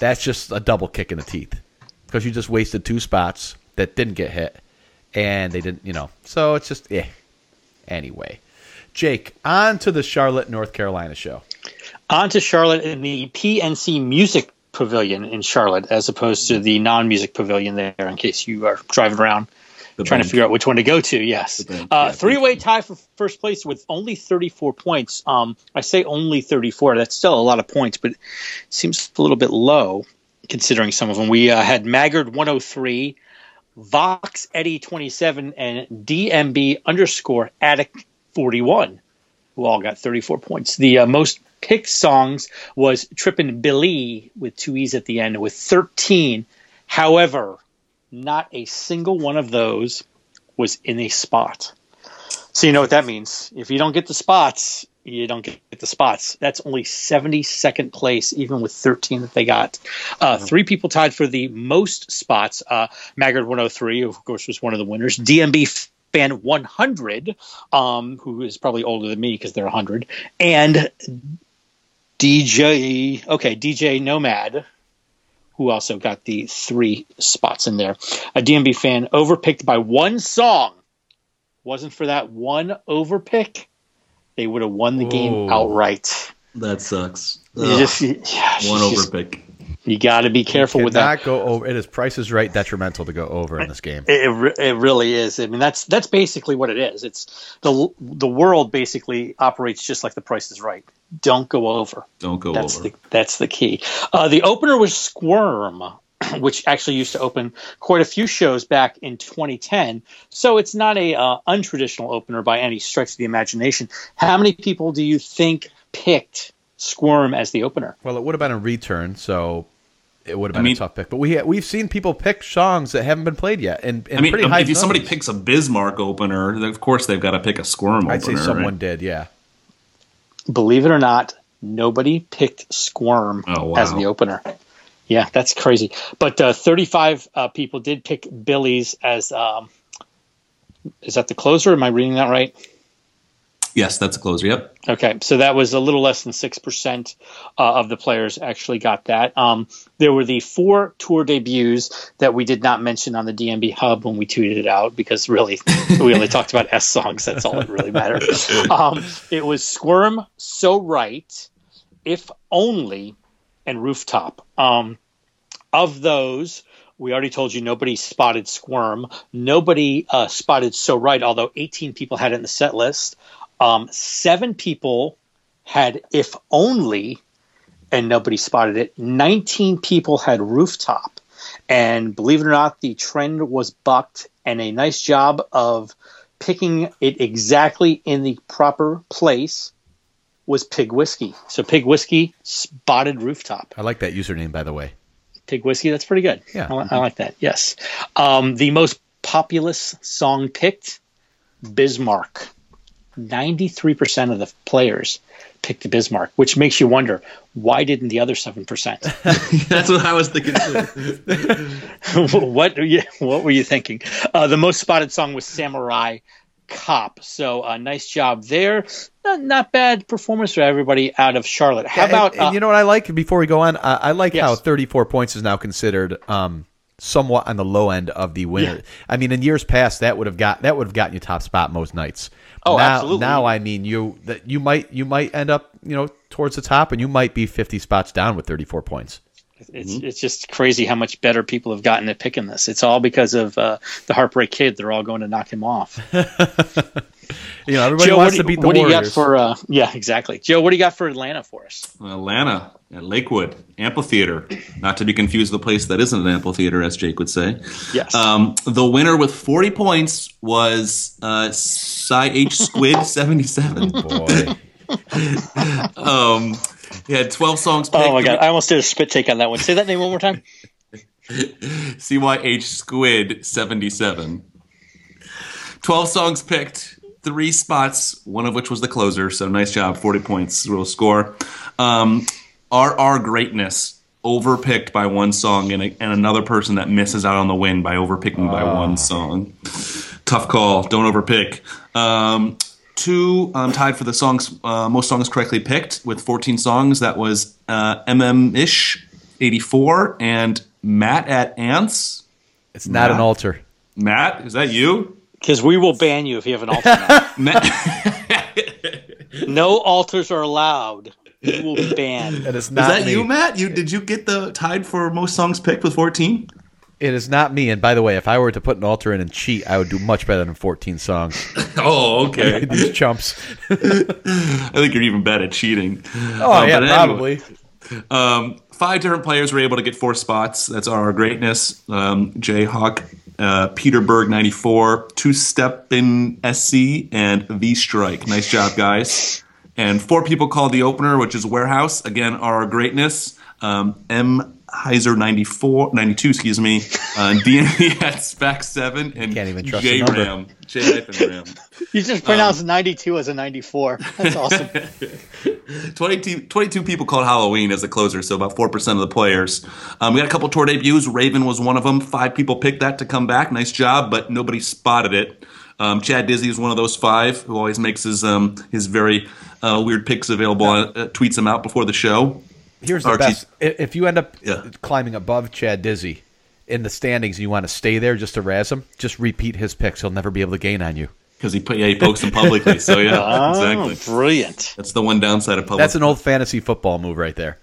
Speaker 2: That's just a double kick in the teeth because you just wasted two spots that didn't get hit, and they didn't. You know, so it's just eh. Anyway, Jake, on to the Charlotte, North Carolina show.
Speaker 3: On to Charlotte in the PNC Music Pavilion in Charlotte, as opposed to the non-music pavilion there. In case you are driving around
Speaker 4: The
Speaker 3: trying to figure out which one to go to. Yes, uh,
Speaker 4: yeah,
Speaker 3: three-way tie for first place with only 34 points. Um, I say only 34. That's still a lot of points, but it seems a little bit low considering some of them. We uh, had Maggard 103, Vox Eddie 27 and DMB underscore Attic 41, who all got 34 points. The uh, most picked songs was Trippin' Billy with two E's at the end with 13. However, not a single one of those was in a spot. So you know what that means. If you don't get the spots, you don't get the spots. That's only 72nd place, even with 13 that they got. Uh, three people tied for the most spots. Uh, Maggard 103, of course, was one of the winners. DMB Fan 100, um, who is probably older than me because they're 100, and DJ, okay, DJ Nomad, who also got the three spots in there. A DMB fan overpicked by one song. Wasn't for that one overpick, they would have won the game outright.
Speaker 4: That sucks.
Speaker 3: You
Speaker 4: Ugh,
Speaker 3: just, you, yeah,
Speaker 4: one
Speaker 3: you just-
Speaker 4: overpick.
Speaker 3: You got to be careful with that.
Speaker 2: Go over. It is Price is Right detrimental to go over in this game.
Speaker 3: It, it, it really is. I mean, that's that's basically what it is. It's the the world basically operates just like The Price is Right. Don't go over.
Speaker 4: Don't go
Speaker 3: That's
Speaker 4: over.
Speaker 3: the that's the key. Uh, the opener was Squirm, which actually used to open quite a few shows back in 2010. So it's not a uh, untraditional opener by any stretch of the imagination. How many people do you think picked Squirm as the opener?
Speaker 2: Well, it would have been a return, so it would have
Speaker 4: I
Speaker 2: been
Speaker 4: mean-
Speaker 2: a tough pick. But we we've seen people pick songs that haven't been played yet, and, and
Speaker 4: I mean,
Speaker 2: pretty high.
Speaker 4: if you, somebody picks a Bismarck opener, of course they've got to pick a Squirm
Speaker 2: I'd say someone
Speaker 4: right?
Speaker 2: did. Yeah.
Speaker 3: Believe it or not, nobody picked Squirm
Speaker 4: Oh, wow.
Speaker 3: as the opener. Yeah, that's crazy. But uh, 35 uh, people did pick Billy's as. Um, is that the closer? Am I reading that right?
Speaker 4: Yes, that's a closer. Yep.
Speaker 3: Okay, so that was a little less than six percent uh, of the players actually got that. Um, there were the four tour debuts that we did not mention on the DMB Hub when we tweeted it out because really we only talked about S songs. That's all that really mattered. Um, it was Squirm, So Right, If Only, and Rooftop. Um, of those, we already told you nobody spotted Squirm. Nobody uh, spotted So Right, although 18 people had it in the set list. Um, seven people had If Only, and nobody spotted it. 19 people had Rooftop. And believe it or not, the trend was bucked, and a nice job of picking it exactly in the proper place was Pig Whiskey. So Pig Whiskey spotted Rooftop.
Speaker 2: I like that username, by the way.
Speaker 3: Pig whiskey. That's pretty good.
Speaker 2: Yeah.
Speaker 3: I, li- I like that. Yes. Um, the most populous song picked, Bismarck. Ninety-three percent of the players picked the Bismarck, which makes you wonder why didn't the other seven percent?
Speaker 4: That's what I was thinking.
Speaker 3: what were you, what were you thinking? Uh, the most spotted song was Samurai Cop. So uh, nice job there. Not, not bad performance for everybody out of Charlotte. How
Speaker 2: Yeah,
Speaker 3: about
Speaker 2: and,
Speaker 3: uh,
Speaker 2: you know what I like? Before we go on, I, I like how 34 points is now considered um, somewhat on the low end of the winner. I mean, in years past, that would have got that would have gotten you top spot most nights.
Speaker 3: Oh,
Speaker 2: now,
Speaker 3: absolutely.
Speaker 2: Now, I mean, you that you might you might end up you know towards the top, and you might be 50 spots down with 34 points.
Speaker 3: It's it's just crazy how much better people have gotten at picking this. It's all because of uh, the Heartbreak Kid. They're all going to knock him off.
Speaker 2: You know, everybody
Speaker 3: Joe,
Speaker 2: wants
Speaker 3: what,
Speaker 2: to
Speaker 3: do,
Speaker 2: beat the
Speaker 3: what do you got
Speaker 2: Warriors.
Speaker 3: for? Uh, yeah, exactly. Joe, what do you got for Atlanta for us?
Speaker 4: Atlanta at Lakewood Amphitheater, not to be confused with a place that isn't an amphitheater, as Jake would say.
Speaker 3: Yes.
Speaker 4: Um, the winner with 40 points was uh, Cy H Squid 77.
Speaker 2: Boy.
Speaker 4: Um, he had 12 songs picked.
Speaker 3: oh my god, I almost did a spit take on that one. Say that name one more time.
Speaker 4: CYH Squid 77. 12 songs picked, three spots, one of which was the closer. So nice job, 40 points, real score. Um, RR Greatness, overpicked by one song, and, a, and another person that misses out on the win by overpicking by one song. Tough call. Don't overpick. Um, two um, tied for the songs, uh, most songs correctly picked with 14 songs. That was uh, MM Ish 84 and Matt at Ants.
Speaker 2: It's not an altar.
Speaker 4: Matt, is that you?
Speaker 3: Because we will ban you if you have an altar. no altars are allowed. You will be banned.
Speaker 2: It is
Speaker 4: is
Speaker 2: not
Speaker 4: that
Speaker 2: me.
Speaker 4: you, Matt? You did you get the tied for most songs picked with 14?
Speaker 2: It is not me. And by the way, if I were to put an altar in and cheat, I would do much better than 14 songs.
Speaker 4: Oh, okay.
Speaker 2: These chumps.
Speaker 4: I think you're even better at cheating.
Speaker 2: Oh
Speaker 4: Um,
Speaker 2: yeah,
Speaker 4: but anyway.
Speaker 2: probably.
Speaker 4: Um, five different players were able to get four spots. That's our greatness. Um, Jay Uh, Peterberg 94, Two Step in SC, and V Strike. Nice job, guys. And four people called the opener, which is Warehouse. Again, our greatness. Um, M. Heiser 94, 92, excuse me. Uh, DME at Spec 7, and
Speaker 2: Can't even trust
Speaker 4: J
Speaker 2: the number.
Speaker 4: Ram. J-RAM.
Speaker 3: You just pronounced 92 as a 94. That's awesome.
Speaker 4: 22, 22 people called Halloween as a closer, so about 4% of the players. Um, we got a couple tour debuts. Raven was one of them. Five people picked that to come back. Nice job, but nobody spotted it. Um, Chad Dizzy is one of those five who always makes his um, his very uh, weird picks available, uh, tweets them out before the show.
Speaker 2: Here's the
Speaker 4: Archie-
Speaker 2: best. If you end up
Speaker 4: Yeah.
Speaker 2: climbing above Chad Dizzy in the standings and you want to stay there just to razz him, just repeat his picks. He'll never be able to gain on you.
Speaker 4: Because he, put, yeah, he pokes them publicly. So, yeah,
Speaker 3: Oh,
Speaker 4: exactly.
Speaker 3: brilliant.
Speaker 4: That's the one downside of public.
Speaker 2: That's an old fantasy football move right there.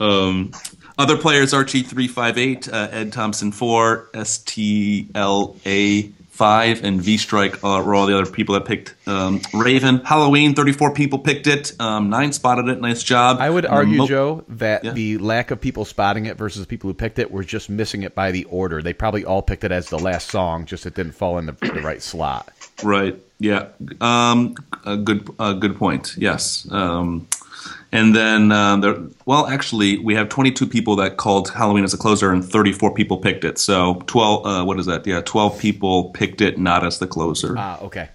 Speaker 4: Um, other players: Archie three five eight, uh, Ed Thompson four, STLA five, and V Strike uh, were all the other people that picked um, Raven. Halloween, thirty four people picked it. Um, nine spotted it. Nice job.
Speaker 2: I would argue,
Speaker 4: mo-
Speaker 2: Joe, that
Speaker 4: Yeah.
Speaker 2: the lack of people spotting it versus people who picked it were just missing it by the order. They probably all picked it as the last song, just it didn't fall in the, the right slot.
Speaker 4: Right. Yeah. Um, a good. A good point. Yes. Um, and then um, there. Well, actually, we have 22 people that called Halloween as a closer, and 34 people picked it. So 12. Uh, what is that? Yeah, 12 people picked it not as the closer.
Speaker 2: Ah, okay.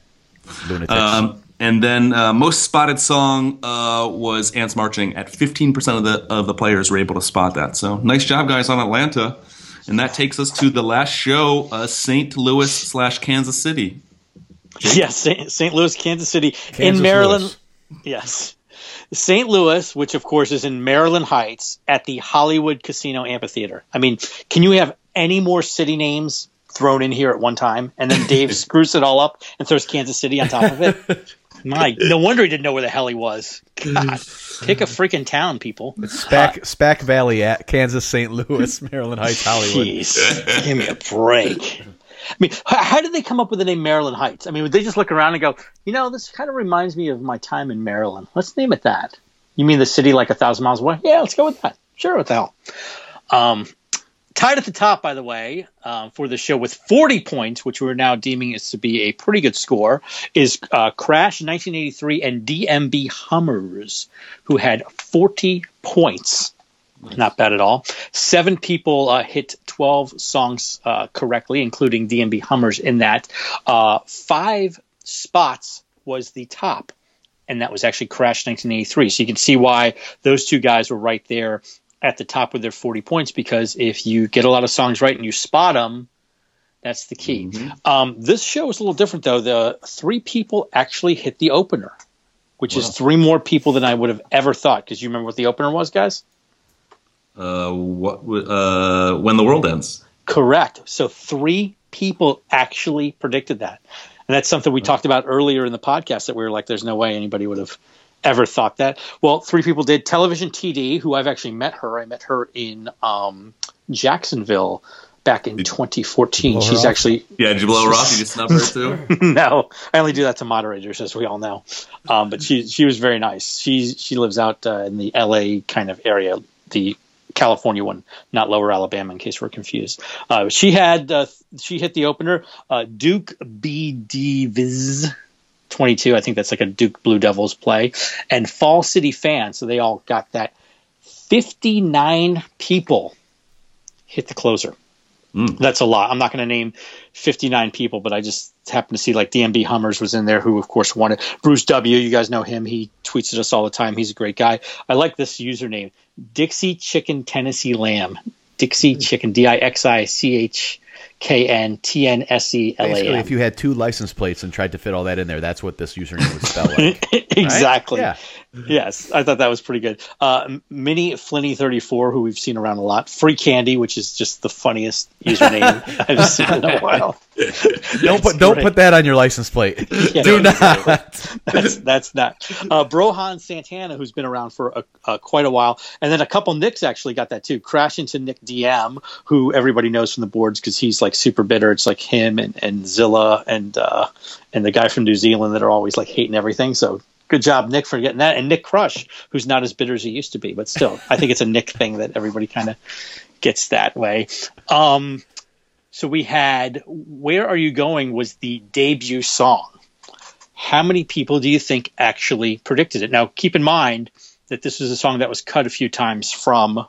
Speaker 2: Lunatics.
Speaker 4: Um, and then uh, most spotted song uh, was Ants Marching at 15% of the of the players were able to spot that. So nice job, guys, on Atlanta. And that takes us to the last show, uh, St. Louis slash Kansas City.
Speaker 3: Yes, St. St. Louis, Kansas City,
Speaker 2: Kansas
Speaker 3: in Maryland.
Speaker 2: Louis.
Speaker 3: Yes. St. Louis, which of course is in Maryland Heights at the Hollywood Casino Amphitheater. I mean, can you have any more city names thrown in here at one time? And then Dave screws it all up and throws Kansas City on top of it. My, no wonder he didn't know where the hell he was. God, pick a freaking town, people.
Speaker 2: Spac, uh, Spac Valley at Kansas, St. Louis, Maryland Heights, Hollywood.
Speaker 3: Jeez, give me a break. I mean, how, how did they come up with the name Maryland Heights? I mean, would they just look around and go, you know, this kind of reminds me of my time in Maryland. Let's name it that. You mean the city like a thousand miles away? Yeah, let's go with that. Sure, what the hell? Um, tied at the top, by the way, um, for the show with 40 points, which we're now deeming is to be a pretty good score, is uh, Crash 1983 and DMB Hummers, who had 40 points. Not bad at all. Seven people uh, hit 12 songs uh, correctly, including DMB Hummers in that. Uh, five spots was the top, and that was actually Crash 1983. So you can see why those two guys were right there at the top with their 40 points because if you get a lot of songs right and you spot them, that's the key. Um, this show is a little different, though. The three people actually hit the opener, which is three more people than I would have ever thought. Because you remember what the opener was, guys?
Speaker 4: Uh, what? Uh, when the world ends.
Speaker 3: Correct. So three people actually predicted that. And that's something we talked about earlier in the podcast that we were like, there's no way anybody would have ever thought that. Well, three people did. Television TD, who I've actually met her. I met her in um, Jacksonville back in 2014. She's actually
Speaker 4: Yeah, did you blow her off? You snub her too.
Speaker 3: no, I only do that to moderators, as we all know. Um, but she she was very nice. She she lives out uh, in the L.A. kind of area, the California one, not Lower Alabama, in case we're confused. Uh, she had uh, she hit the opener. Uh, Duke BD Viz. 22. I think that's like a Duke Blue Devils play. And Fall City fan. So they all got that. 59 people hit the closer. That's a lot. I'm not going to name 59 people, but I just happened to see like DMB Hummers was in there, who of course won it. Bruce W. You guys know him. He tweets at us all the time. He's a great guy. I like this username, Dixie Chicken Tennessee Lamb. Dixie Chicken, D I X I C H K N T N S E L A
Speaker 2: Basically, if you had two license plates and tried to fit all that in there, that's what this username would spell like. right?
Speaker 3: exactly.
Speaker 2: Yeah.
Speaker 3: Yes, I thought that was pretty good. Uh, Minnie Flinny thirty four, who we've seen around a lot. Free Candy, which is just the funniest username I've seen in a while.
Speaker 2: Don't put don't put that on your license plate.
Speaker 3: Yeah,
Speaker 2: Do
Speaker 3: no,
Speaker 2: not.
Speaker 3: That's that's not. Uh, Brohan Santana, who's been around for a, uh, quite a while, and then a couple Nicks actually got that too. Crash into Nick DM, who everybody knows from the boards because he's like super bitter. It's like him and, and Zilla and uh, and the guy from New Zealand that are always like hating everything. So good job, Nick, for getting that. And Nick Crush, who's not as bitter as he used to be, but still, I think it's a Nick thing that everybody kind of gets that way. Um, So we had Where Are You Going was the debut song. How many people do you think actually predicted it? Now, keep in mind that this was a song that was cut a few times from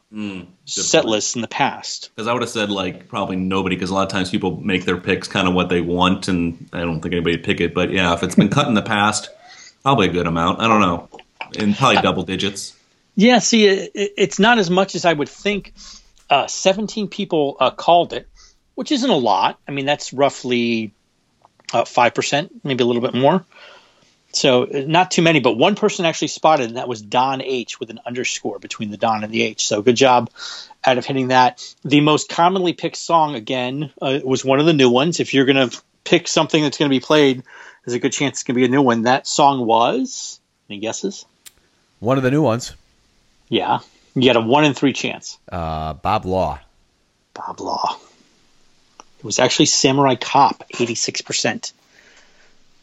Speaker 3: set lists in the past.
Speaker 4: Because I would have said like probably nobody. Because a lot of times people make their picks kind of what they want, and I don't think anybody would pick it. But yeah, if it's been cut in the past, probably a good amount. I don't know, in probably double digits.
Speaker 3: Yeah, see, it, it- it's not as much as I would think. Uh, 17 people uh, called it, which isn't a lot. I mean, that's roughly uh, 5%, maybe a little bit more. So uh, not too many, but one person actually spotted, and that was Don H with an underscore between the Don and the H. So good job out of hitting that. The most commonly picked song, again, uh, was one of the new ones. If you're going to pick something that's going to be played, there's a good chance it's going to be a new one. That song was, any guesses?
Speaker 2: One of the new ones,
Speaker 3: Yeah. You got a one in three chance.
Speaker 2: uh, Bob Law.
Speaker 3: Bob Law. It was actually Samurai Cop, 86%.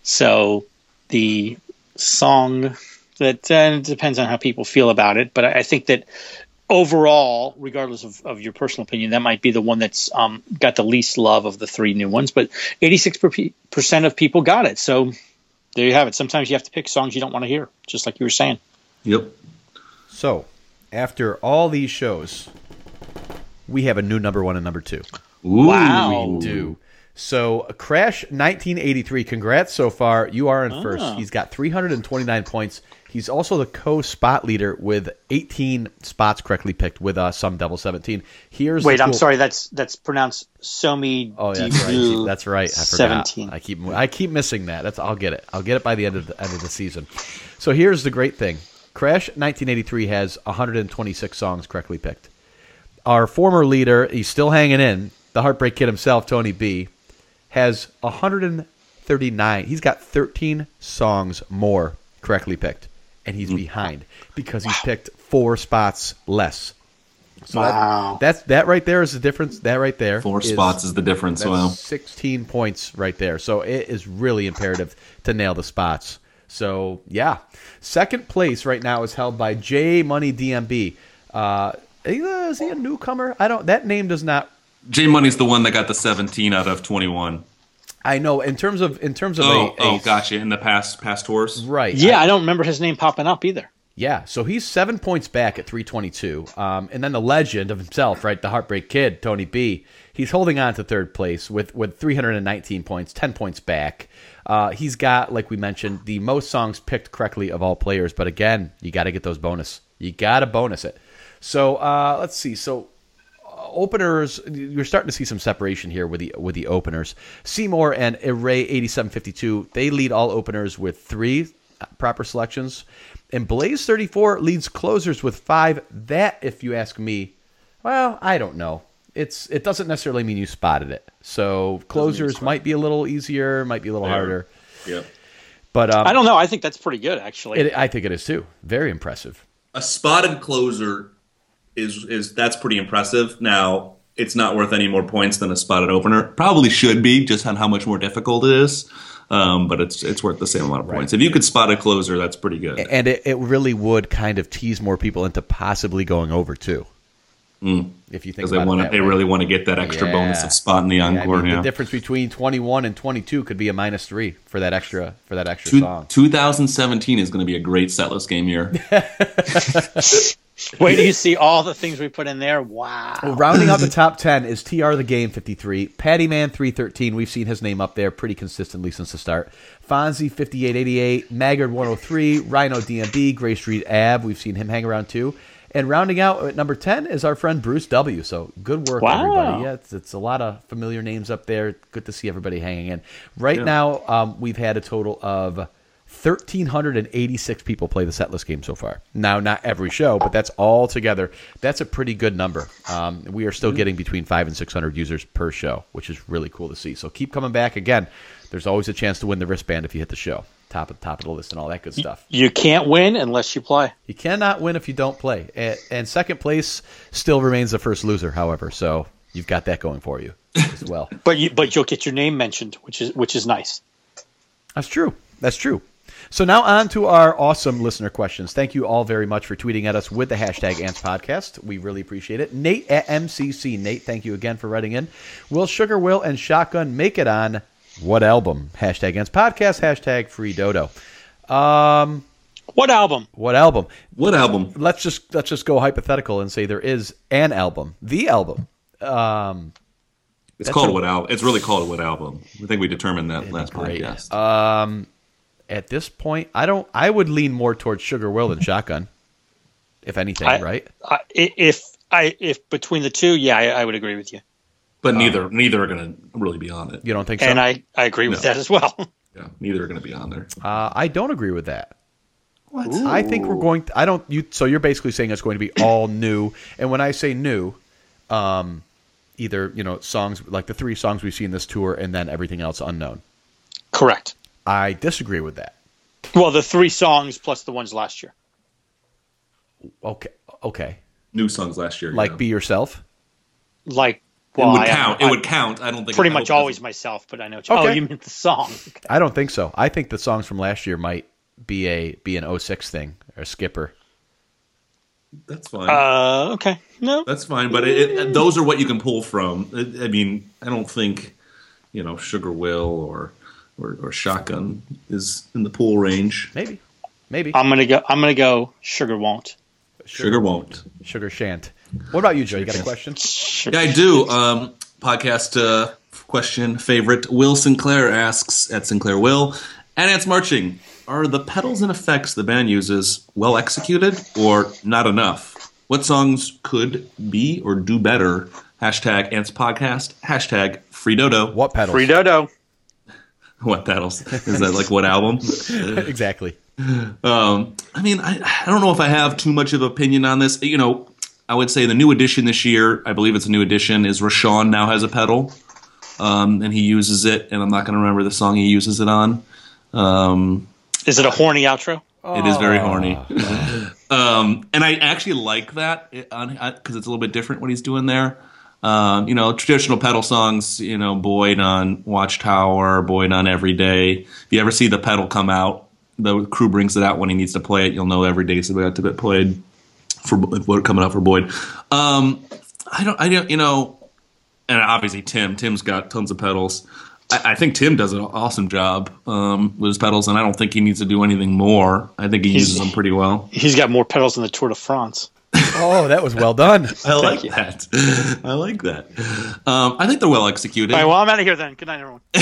Speaker 3: So the song that uh, depends on how people feel about it, but I I think that overall, regardless of, of your personal opinion, that might be the one that's um, got the least love of the three new ones. But 86% of people got it. So there you have it. Sometimes you have to pick songs you don't want to hear, just like you were saying.
Speaker 4: Yep.
Speaker 2: So, after all these shows, we have a new number one and number two.
Speaker 4: Ooh.
Speaker 3: Wow.
Speaker 2: do. So, Crash 1983. Congrats so far. You are in first.
Speaker 3: Ah.
Speaker 2: He's got 329 points. He's also the co-spot leader with 18 spots correctly picked with uh, some double 17. Here's
Speaker 3: Wait, I'm sorry. That's that's pronounced Somi.
Speaker 2: Oh, yeah, that's right. That's right. I forgot.
Speaker 3: 17.
Speaker 2: I keep I keep missing that. That's I'll get it. I'll get it by the end of the end of the season. So here's the great thing. Crash 1983 has 126 songs correctly picked. Our former leader, he's still hanging in. The Heartbreak Kid himself, Tony B, has 139. He's got 13 songs more correctly picked, and he's behind because he's picked four spots less. So that-
Speaker 3: Wow.
Speaker 2: that's that right there is the difference. That right there,
Speaker 4: Four
Speaker 2: is-
Speaker 4: spots is the difference.
Speaker 2: that's
Speaker 4: Wow.
Speaker 2: 16 points right there. So it is really imperative to nail the spots. So yeah, second place right now is held by J Money DMB. Uh, is he a newcomer? I don't. That name does not.
Speaker 4: J Money's the one that got the 17 out of 21.
Speaker 2: I know in terms of in terms of
Speaker 4: Oh,
Speaker 2: a, a
Speaker 4: oh, gotcha. In the past past tours.
Speaker 2: right.
Speaker 3: Yeah, I don't remember his name popping up either.
Speaker 2: Yeah, so he's seven points back at 322. Um, and then the legend of himself, right, the Heartbreak Kid, Tony B, he's holding on to third place with, with 319 points, 10 points back. Uh, he's got, like we mentioned, the most songs picked correctly of all players. But again, you got to get those bonus. You got to bonus it. So uh, let's see. So openers, you're starting to see some separation here with the with the openers. Seymour and Array 8752, they lead all openers with three uh, proper selections, and Blaze 34 leads closers with five. That, if you ask me, well, I don't know. It's it doesn't necessarily mean you spotted it. So closers might be a little easier, might be a little harder,
Speaker 4: Yep.
Speaker 2: but um,
Speaker 3: I don't know. I think that's pretty good, actually.
Speaker 2: it, I think it is too. Very impressive.
Speaker 4: A spotted closer is is that's pretty impressive. Now it's not worth any more points than a spotted opener. Probably should be just on how much more difficult it is. Um, but it's it's worth the same amount of points. If you could spot a closer, that's pretty good.
Speaker 2: and it, it really would kind of tease more people into possibly going over too. If you think
Speaker 4: Because they want they
Speaker 2: way.
Speaker 4: really want to get that extra bonus of spot in the
Speaker 2: Yeah, I
Speaker 4: encore.
Speaker 2: mean,
Speaker 4: yeah.
Speaker 2: The difference between twenty one and twenty two could be a minus three for that extra for that extra
Speaker 4: Two-
Speaker 2: song.
Speaker 4: 2017 is going to be a great setlist game year.
Speaker 3: Wait do you see all the things we put in there. Wow.
Speaker 2: Well, rounding out the top 10 is TR the Game 53, Patty Man 313. We've seen his name up there pretty consistently since the start. Fonzie 5888, Maggard 103, Rhino DMB, Gray Street Ab. We've seen him hang around too. And rounding out at number 10 is our friend Bruce W. So good work,
Speaker 3: Wow.
Speaker 2: everybody. Yeah, it's, it's a lot of familiar names up there. Good to see everybody hanging in. Right now, um, we've had a total of 1,386 people play the setlist game so far. Now, not every show, but that's all together. That's a pretty good number. Um, we are still getting between five and 600 users per show, which is really cool to see. So keep coming back. Again, there's always a chance to win the wristband if you hit the show. Top of top of the list and all that good stuff.
Speaker 3: You can't win unless you play.
Speaker 2: You cannot win if you don't play. And, and second place still remains the first loser, however. So you've got that going for you as well.
Speaker 3: But you, but you'll get your name mentioned, which is which is nice.
Speaker 2: That's true. That's true. So now on to our awesome listener questions. Thank you all very much for tweeting at us with the hashtag Ants Podcast. We really appreciate it. Nate at MCC. Nate, thank you again for writing in. Will Sugar Will and Shotgun make it on what album? Hashtag Ants Podcast. Hashtag Free Dodo. Um,
Speaker 3: What album?
Speaker 2: what album?
Speaker 4: What album?
Speaker 2: Let's just let's just go hypothetical and say there is an album, the album. Um,
Speaker 4: It's called what album? It's really called what album? I think we determined that last
Speaker 2: great.
Speaker 4: podcast.
Speaker 2: Um, at this point, I don't. I would lean more towards Sugar Will than Shotgun, if anything.
Speaker 3: I-
Speaker 2: right?
Speaker 3: I, if I if between the two, yeah, I, I would agree with you,
Speaker 4: but neither neither are going to really be on it.
Speaker 2: You don't think so?
Speaker 3: and I I agree with
Speaker 4: No.
Speaker 3: that as well.
Speaker 4: Yeah, neither are going to be on there.
Speaker 2: uh, I don't agree with that.
Speaker 4: What?
Speaker 2: I think we're going. To, I don't. You. So you're basically saying it's going to be all new. And when I say new, um, either you know songs like the three songs we see in this tour, and then everything else unknown.
Speaker 3: Correct.
Speaker 2: I disagree with that.
Speaker 3: Well, the three songs plus the ones last year.
Speaker 2: Okay. Okay.
Speaker 4: New songs last year.
Speaker 2: Like
Speaker 4: yeah.
Speaker 2: be yourself.
Speaker 3: Like, well, it
Speaker 4: would
Speaker 3: I-
Speaker 4: count.
Speaker 3: I-
Speaker 4: it would count. I don't think
Speaker 3: pretty much always
Speaker 4: doesn't-
Speaker 3: myself, but I know. What you, Oh, you meant the song.
Speaker 2: I don't think so. I think the songs from last year might be a be an 06 thing or skipper.
Speaker 4: That's fine.
Speaker 3: Uh, okay. No,
Speaker 4: That's fine. But it, it, those are what you can pull from. I I mean, I don't think you know Sugar Will or or, or Shotgun is in the pool range.
Speaker 2: Maybe. Maybe.
Speaker 3: I'm gonna go. I'm gonna go. Sugar won't.
Speaker 4: Sugar won't.
Speaker 2: Sugar shan't. What about you, Joe? You got a question?
Speaker 3: Sugar.
Speaker 4: Yeah, I do. Um, podcast uh, question favorite. Will Sinclair asks at Sinclair Will and Ants Marching. Are the pedals and effects the band uses well executed or not enough? What songs could be or do better? Hashtag Ants Podcast. Hashtag Free Dodo.
Speaker 2: What pedals?
Speaker 3: Free dodo.
Speaker 4: What pedals? Is that like what album?
Speaker 2: exactly.
Speaker 4: Um, I mean, I, I don't know if I have too much of an opinion on this. You know, I would say the new edition this year, I believe it's a new edition, is Rashawn now has a pedal, um, and he uses it, and I'm not going to remember the song he uses it on. Um,
Speaker 3: Is it a horny outro?
Speaker 4: it is very horny, um, and I actually like that because it's a little bit different what he's doing there. Um, you know, traditional pedal songs, you know, Boyd on Watchtower, Boyd on Every Day. If you ever see the pedal come out, the crew brings it out when he needs to play it. You'll know every day is about to get played for coming out for Boyd. Um, I don't, I don't, you know, and obviously Tim. Tim's got tons of pedals. I, I think Tim does an awesome job um, with his pedals, and I don't think he needs to do anything more. I think he
Speaker 3: He's-
Speaker 4: uses them pretty well.
Speaker 3: He's got more pedals than the Tour de France.
Speaker 2: Oh, that was well done.
Speaker 4: I like that. I like that. Um, I think they're well executed.
Speaker 3: All right, well, I'm out of here then. Good night, everyone.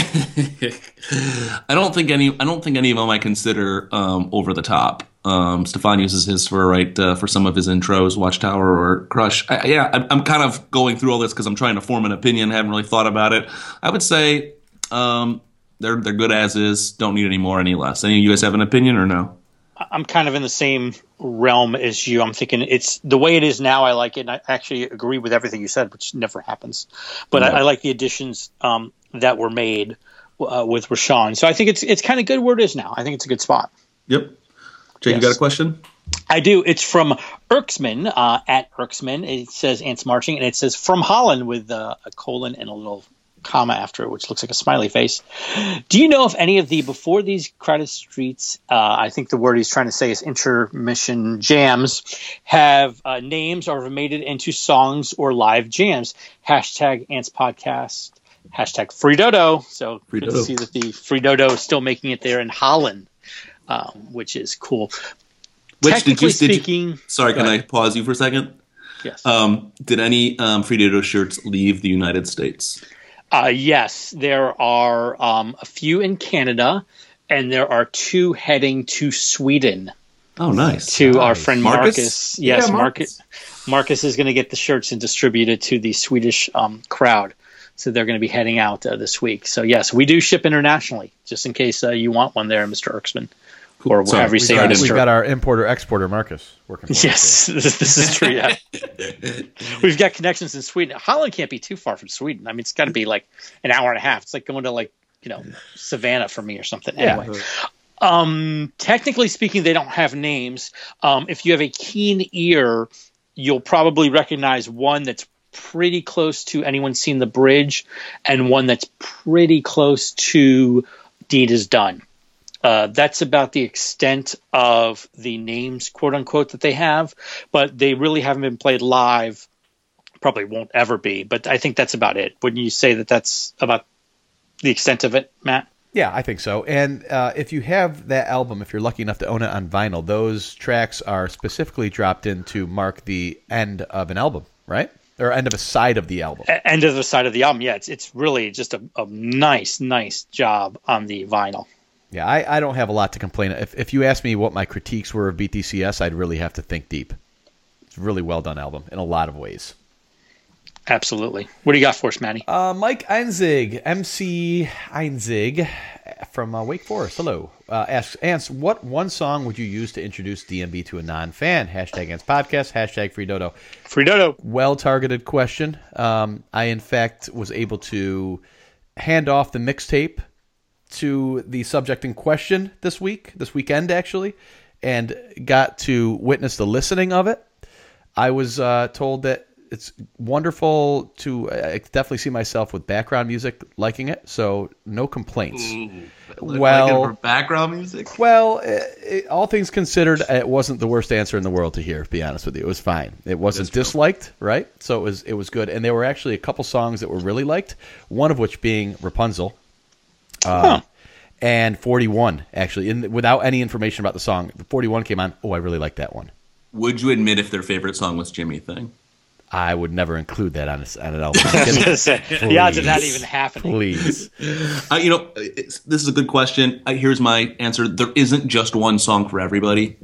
Speaker 4: I don't think any. I don't think any of them I consider um, over the top. Um, Stefan uses his for right uh, for some of his intros, Watchtower or Crush. I, yeah, I'm, I'm kind of going through all this because I'm trying to form an opinion. haven't really thought about it. I would say um, they're they're good as is. Don't need any more, any less. Any of you guys have an opinion or no?
Speaker 3: I'm kind of in the same realm as you. I'm thinking it's the way it is now. I like it. And I actually agree with everything you said, which never happens. But I, I like the additions um, that were made uh, with Rashawn. So I think it's it's kind of good where it is now. I think it's a good spot.
Speaker 4: Yep. Jay, you got a question?
Speaker 3: I do. It's from Erksman uh, at Erksman. It says Ants Marching, and it says from Holland with uh, a colon and a little comma after it, which looks like a smiley face. Do you know if any of the before these crowded streets? Uh, I think the word he's trying to say is intermission jams have uh, names or have made it into songs or live jams. Hashtag Ants Podcast. Hashtag Free Dodo. So
Speaker 4: Free
Speaker 3: good
Speaker 4: Dodo.
Speaker 3: to see that the Free Dodo is still making it there in Holland, um, which is cool.
Speaker 4: Which
Speaker 3: Technically
Speaker 4: did you, did you-
Speaker 3: speaking,
Speaker 4: sorry, can
Speaker 3: Go
Speaker 4: I pause you for a second?
Speaker 3: yes.
Speaker 4: Um, did any um, Free Dodo shirts leave the United States?
Speaker 3: Uh, yes, there are um, a few in Canada, and there are two heading to Sweden
Speaker 4: Oh, nice.
Speaker 3: to our friend
Speaker 4: Marcus?
Speaker 3: Marcus. Yes,
Speaker 4: Yeah,
Speaker 3: Marcus. Marcus is going to get the shirts and distribute it to the Swedish um, crowd. So they're going to be heading out uh, this week. So yes, we do ship internationally, just in case uh, you want one there, Mr. Erksman, or
Speaker 4: Sorry,
Speaker 3: however you
Speaker 4: we
Speaker 3: single.
Speaker 2: We've got our importer exporter Marcus working. For us
Speaker 3: Yes, this, this is true. Yeah, we've got connections in Sweden. Holland can't be too far from Sweden. I mean, it's got to be like an hour and a half. It's like going to like you know Savannah for me or something.
Speaker 2: Yeah.
Speaker 3: Anyway, um, technically speaking, they don't have names. Um, if you have a keen ear, you'll probably recognize one that's pretty close to anyone seen the bridge, and one that's pretty close to Deed is Done. Uh, that's about the extent of the names, quote unquote, that they have, but they really haven't been played live. Probably won't ever be, but I think that's about it. Wouldn't you say that that's about the extent of it, Matt?
Speaker 2: Yeah, I think so. And uh, if you have that album, if you're lucky enough to own it on vinyl, those tracks are specifically dropped in to mark the end of an album, right? Or end of a side of the album.
Speaker 3: End of the side of the album. Yeah, it's it's really just a, a nice, nice job on the vinyl.
Speaker 2: Yeah, I, I don't have a lot to complain. If if you ask me what my critiques were of BTCS, I'd really have to think deep. It's a really well done album in a lot of ways.
Speaker 3: Absolutely. What do you got for us, Manny?
Speaker 2: Uh, Mike Einzig, MC Einzig from uh, Wake Forest. Hello. Uh, asks, Ants, what one song would you use to introduce DMB to a non-fan? Hashtag Ants Podcast, hashtag Free Dodo.
Speaker 3: Free Dodo.
Speaker 2: Well targeted question. Um, I, in fact, was able to hand off the mixtape to the subject in question this week, this weekend actually, and got to witness the listening of it. I was uh, told that it's wonderful to. I definitely see myself with background music liking it, so no complaints. Well-
Speaker 4: for background music.
Speaker 2: Well, it, it, all things considered, it wasn't the worst answer in the world to hear. To be honest with you, it was fine. It wasn't disliked, right? So it was it was good, and there were actually a couple songs that were really liked. One of which being Rapunzel, uh, and Forty One. Actually, in, without any information about the song, Forty One came on. Oh, I really like that one.
Speaker 4: Would you admit if their favorite song was Jimi Thing?
Speaker 2: I would never include that on a, on an album.
Speaker 3: the odds of that even happening.
Speaker 2: Please.
Speaker 4: Uh, you know, this is a good question. Uh, here's my answer: There isn't just one song for everybody.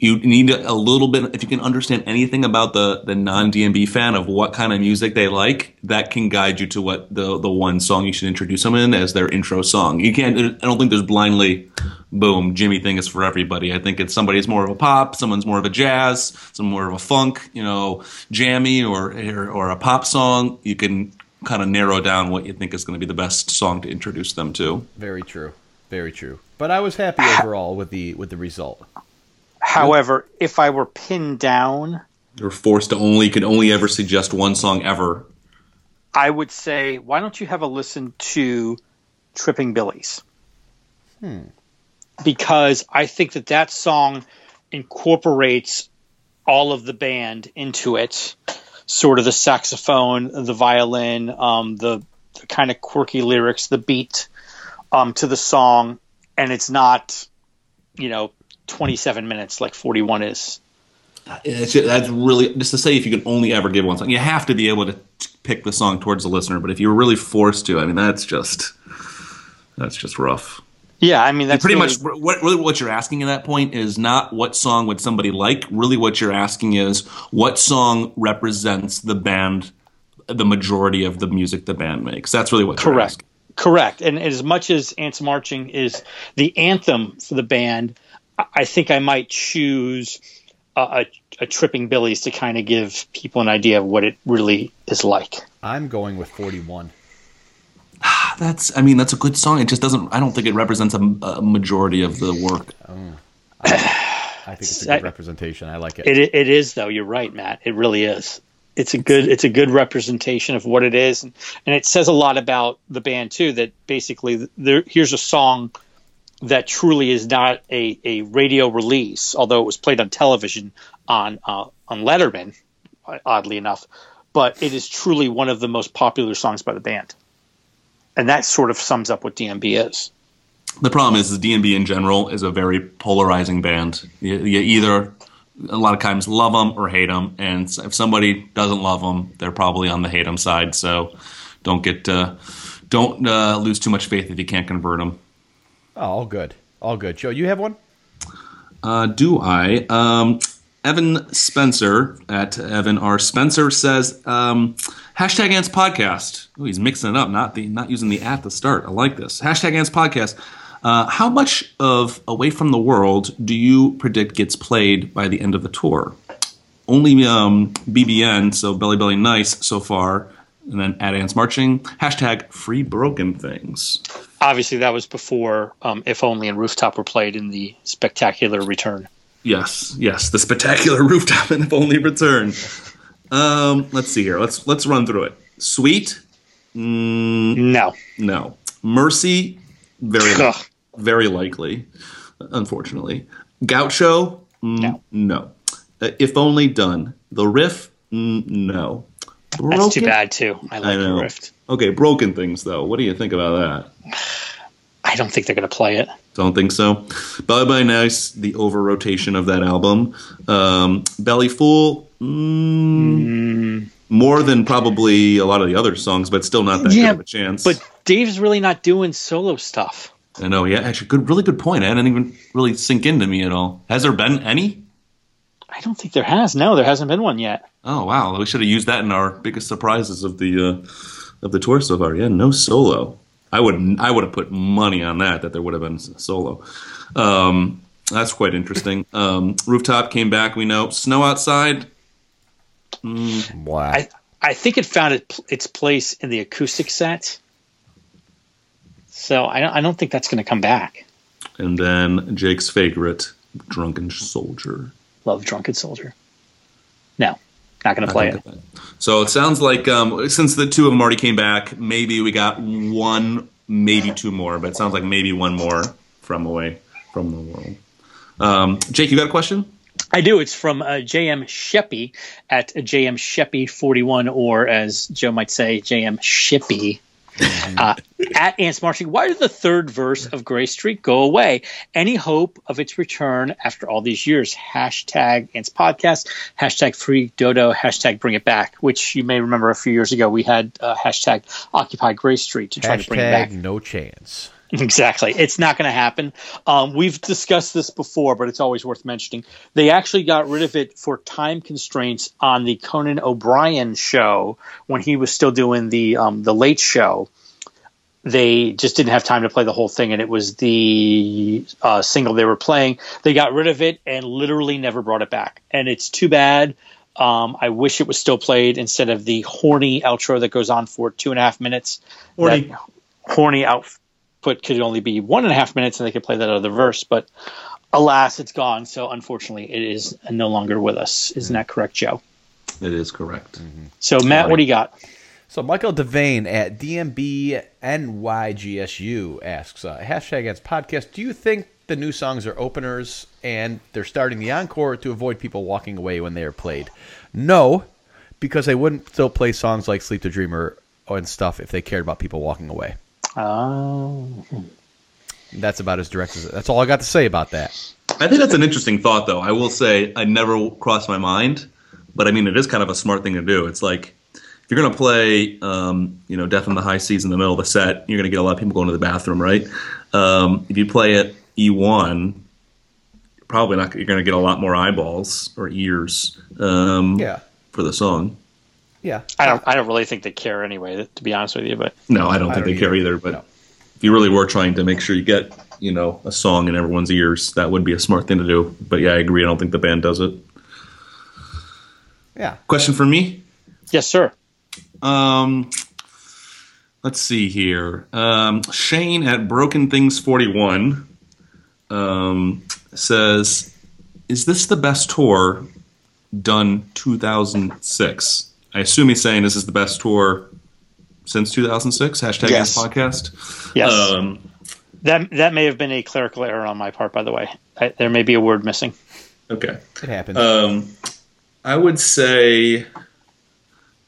Speaker 4: You need a little bit. If you can understand anything about the the non DMB fan of what kind of music they like, that can guide you to what the the one song you should introduce them in as their intro song. You can't. I don't think there's blindly, boom, Jimi thing is for everybody. I think it's somebody's more of a pop, someone's more of a jazz, some more of a funk, you know, jammy or or, or a pop song. You can kind of narrow down what you think is going to be the best song to introduce them to.
Speaker 2: Very true. Very true. But I was happy overall with the with the result.
Speaker 3: However, if I were pinned down,
Speaker 4: You're forced to only can only ever suggest one song ever.
Speaker 3: I would say, why don't you have a listen to Tripping Billies? Hmm. Because I think that that song incorporates all of the band into it, sort of the saxophone, the violin, um, the, the kind of quirky lyrics, the beat um, to the song, and it's not, you know, 27 minutes like 41 is.
Speaker 4: Uh, it's ju- that's really just to say if you can only ever give one song, you have to be able to t- pick the song towards the listener. But if you're really forced to, I mean, that's just that's just rough.
Speaker 3: Yeah, I mean that's
Speaker 4: Pretty
Speaker 3: really-
Speaker 4: much, what really what you're asking at that point is not what song would somebody like. Really, what you're asking is what song represents the band, the majority of the music the band makes. That's really what
Speaker 3: Correct. Correct. And as much as Ants Marching is the anthem for the band, I- I think I might choose a, a, a Tripping Billies to kind of give people an idea of what it really is like.
Speaker 2: I'm going with 41.
Speaker 4: That's, I mean, that's a good song. It just doesn't. I don't think it represents a, a majority of the work.
Speaker 2: Oh, I think it's a good representation. I like it.
Speaker 3: It, it is though. You're right, Matt. It really is. It's a good it's a good representation of what it is, and, and it says a lot about the band too. That basically, there here's a song that truly is not a, a radio release, although it was played on television on uh, on Letterman, oddly enough. But it is truly one of the most popular songs by the band, and that sort of sums up what DMB is.
Speaker 4: The problem is, DMB in general is a very polarizing band. You, you either a lot of times love them or hate them, and if somebody doesn't love them, they're probably on the hate them side. So don't get uh, don't uh, lose too much faith if you can't convert them.
Speaker 2: Oh, all good. All good. Joe, you have one?
Speaker 4: Uh, do I? Um, Evan Spencer at Evan R. Spencer says um, hashtag Ants Podcast. Oh, he's mixing it up, not the not using the at the start. I like this. Hashtag Ants Podcast. Uh, how much of Away from the World do you predict gets played by the end of the tour? Only um, BBN, so Belly Belly Nice so far, and then at Ants Marching. Hashtag Free Broken Things.
Speaker 3: Obviously, that was before um, If Only and Rooftop were played in the spectacular return.
Speaker 4: Yes, yes, the spectacular rooftop and if only return. Um, let's see here. Let's let's run through it. Sweet,
Speaker 3: No.
Speaker 4: no. Mercy, very
Speaker 3: Ugh.
Speaker 4: very likely, unfortunately. Gaucho, mm,
Speaker 3: No.
Speaker 4: no. Uh, if only done. The riff, mm, no.
Speaker 3: That's too bad too. I
Speaker 4: I
Speaker 3: like the
Speaker 4: know.
Speaker 3: Riff.
Speaker 4: Okay, broken things though. What do you think about that?
Speaker 3: I don't think they're going to play it.
Speaker 4: Don't think so. Bye Bye Nice, the over rotation of that album. Um, Belly Full, mm, more than probably a lot of the other songs, but still not that
Speaker 3: Yeah,
Speaker 4: good of a chance.
Speaker 3: But Dave's really not doing solo stuff.
Speaker 4: I know, yeah, actually, good, really good point. I didn't even really sink into me at all. Has there been any?
Speaker 3: I don't think there has. No, there hasn't been one yet.
Speaker 4: Oh wow, we should have used that in our biggest surprises of the uh, of the tour so far. Yeah, no solo. I would I would have put money on that that there would have been solo. Um, that's quite interesting. Um, Rooftop came back. We know snow outside.
Speaker 2: Wow.
Speaker 3: I I think it found it, its place in the acoustic set. So I don't, I don't think that's going to come back.
Speaker 4: And then Jake's favorite, Drunken Soldier.
Speaker 3: Love Drunken Soldier. No, not going to play it.
Speaker 4: So it sounds like um, since the two of them already came back, maybe we got one, maybe two more, but it sounds like maybe one more from away from the world. Um, Jake, you got a question?
Speaker 3: I do. It's from uh, JM Sheppy at JM Sheppy 41, or as Joe might say, JM Shippy. Uh, at Ants Marching, why did the third verse of Gray Street go away? Any hope of its return after all these years? Hashtag Ants Podcast, hashtag Free Dodo, hashtag Bring It Back, which you may remember a few years ago we had uh, hashtag Occupy Gray Street to try to bring it back.
Speaker 2: No chance.
Speaker 3: Exactly. It's not going to happen. Um, we've discussed this before, but it's always worth mentioning. They actually got rid of it for time constraints on the Conan O'Brien show when he was still doing the um, the Late Show. They just didn't have time to play the whole thing, and it was the uh, single they were playing. They got rid of it and literally never brought it back, and it's too bad. Um, I wish it was still played instead of the horny outro that goes on for two and a half minutes.
Speaker 4: Horny.
Speaker 3: Horny output could only be one and a half minutes, and they could play that other verse. But alas, it's gone. So unfortunately, it is no longer with us. Isn't that correct, Joe?
Speaker 4: It is correct.
Speaker 3: So Matt, what do you got?
Speaker 2: So Michael Devane at DMB NYGSU asks, uh, hashtag against podcast, do you think the new songs are openers and they're starting the encore to avoid people walking away when they are played? No, because they wouldn't still play songs like Sleep to Dream Her and stuff if they cared about people walking away.
Speaker 3: Oh,
Speaker 2: That's about as direct as That's all I got to say about that.
Speaker 4: I think that's an interesting thought, though. I will say I never crossed my mind, but I mean, it is kind of a smart thing to do. It's like if you're going to play, um, you know, Death in the High Seas in the middle of the set, you're going to get a lot of people going to the bathroom, right? Um, if you play it E1, probably not. You're going to get a lot more eyeballs or ears um,
Speaker 2: Yeah.
Speaker 4: for the song.
Speaker 2: Yeah.
Speaker 3: I don't. I don't really think they care anyway. To be honest with you, but
Speaker 4: No, I don't
Speaker 2: I
Speaker 4: think
Speaker 2: don't
Speaker 4: they care
Speaker 2: either.
Speaker 4: either. But
Speaker 2: No.
Speaker 4: if you really were trying to make sure you get, you know, a song in everyone's ears, that would be a smart thing to do. But yeah, I agree. I don't think the band does it.
Speaker 2: Yeah.
Speaker 4: Question for me?
Speaker 3: yes, sir.
Speaker 4: Um, let's see here. Um, Shane at Broken Things Forty One um, says, "Is this the best tour done 2006?" I assume he's saying this is the best tour since 2006. Hashtag
Speaker 3: Yes.
Speaker 4: this podcast.
Speaker 3: Yes,
Speaker 4: Um,
Speaker 3: that that may have been a clerical error on my part. By the way, I, there may be a word missing.
Speaker 4: okay.
Speaker 2: It happens.
Speaker 4: Um, I would say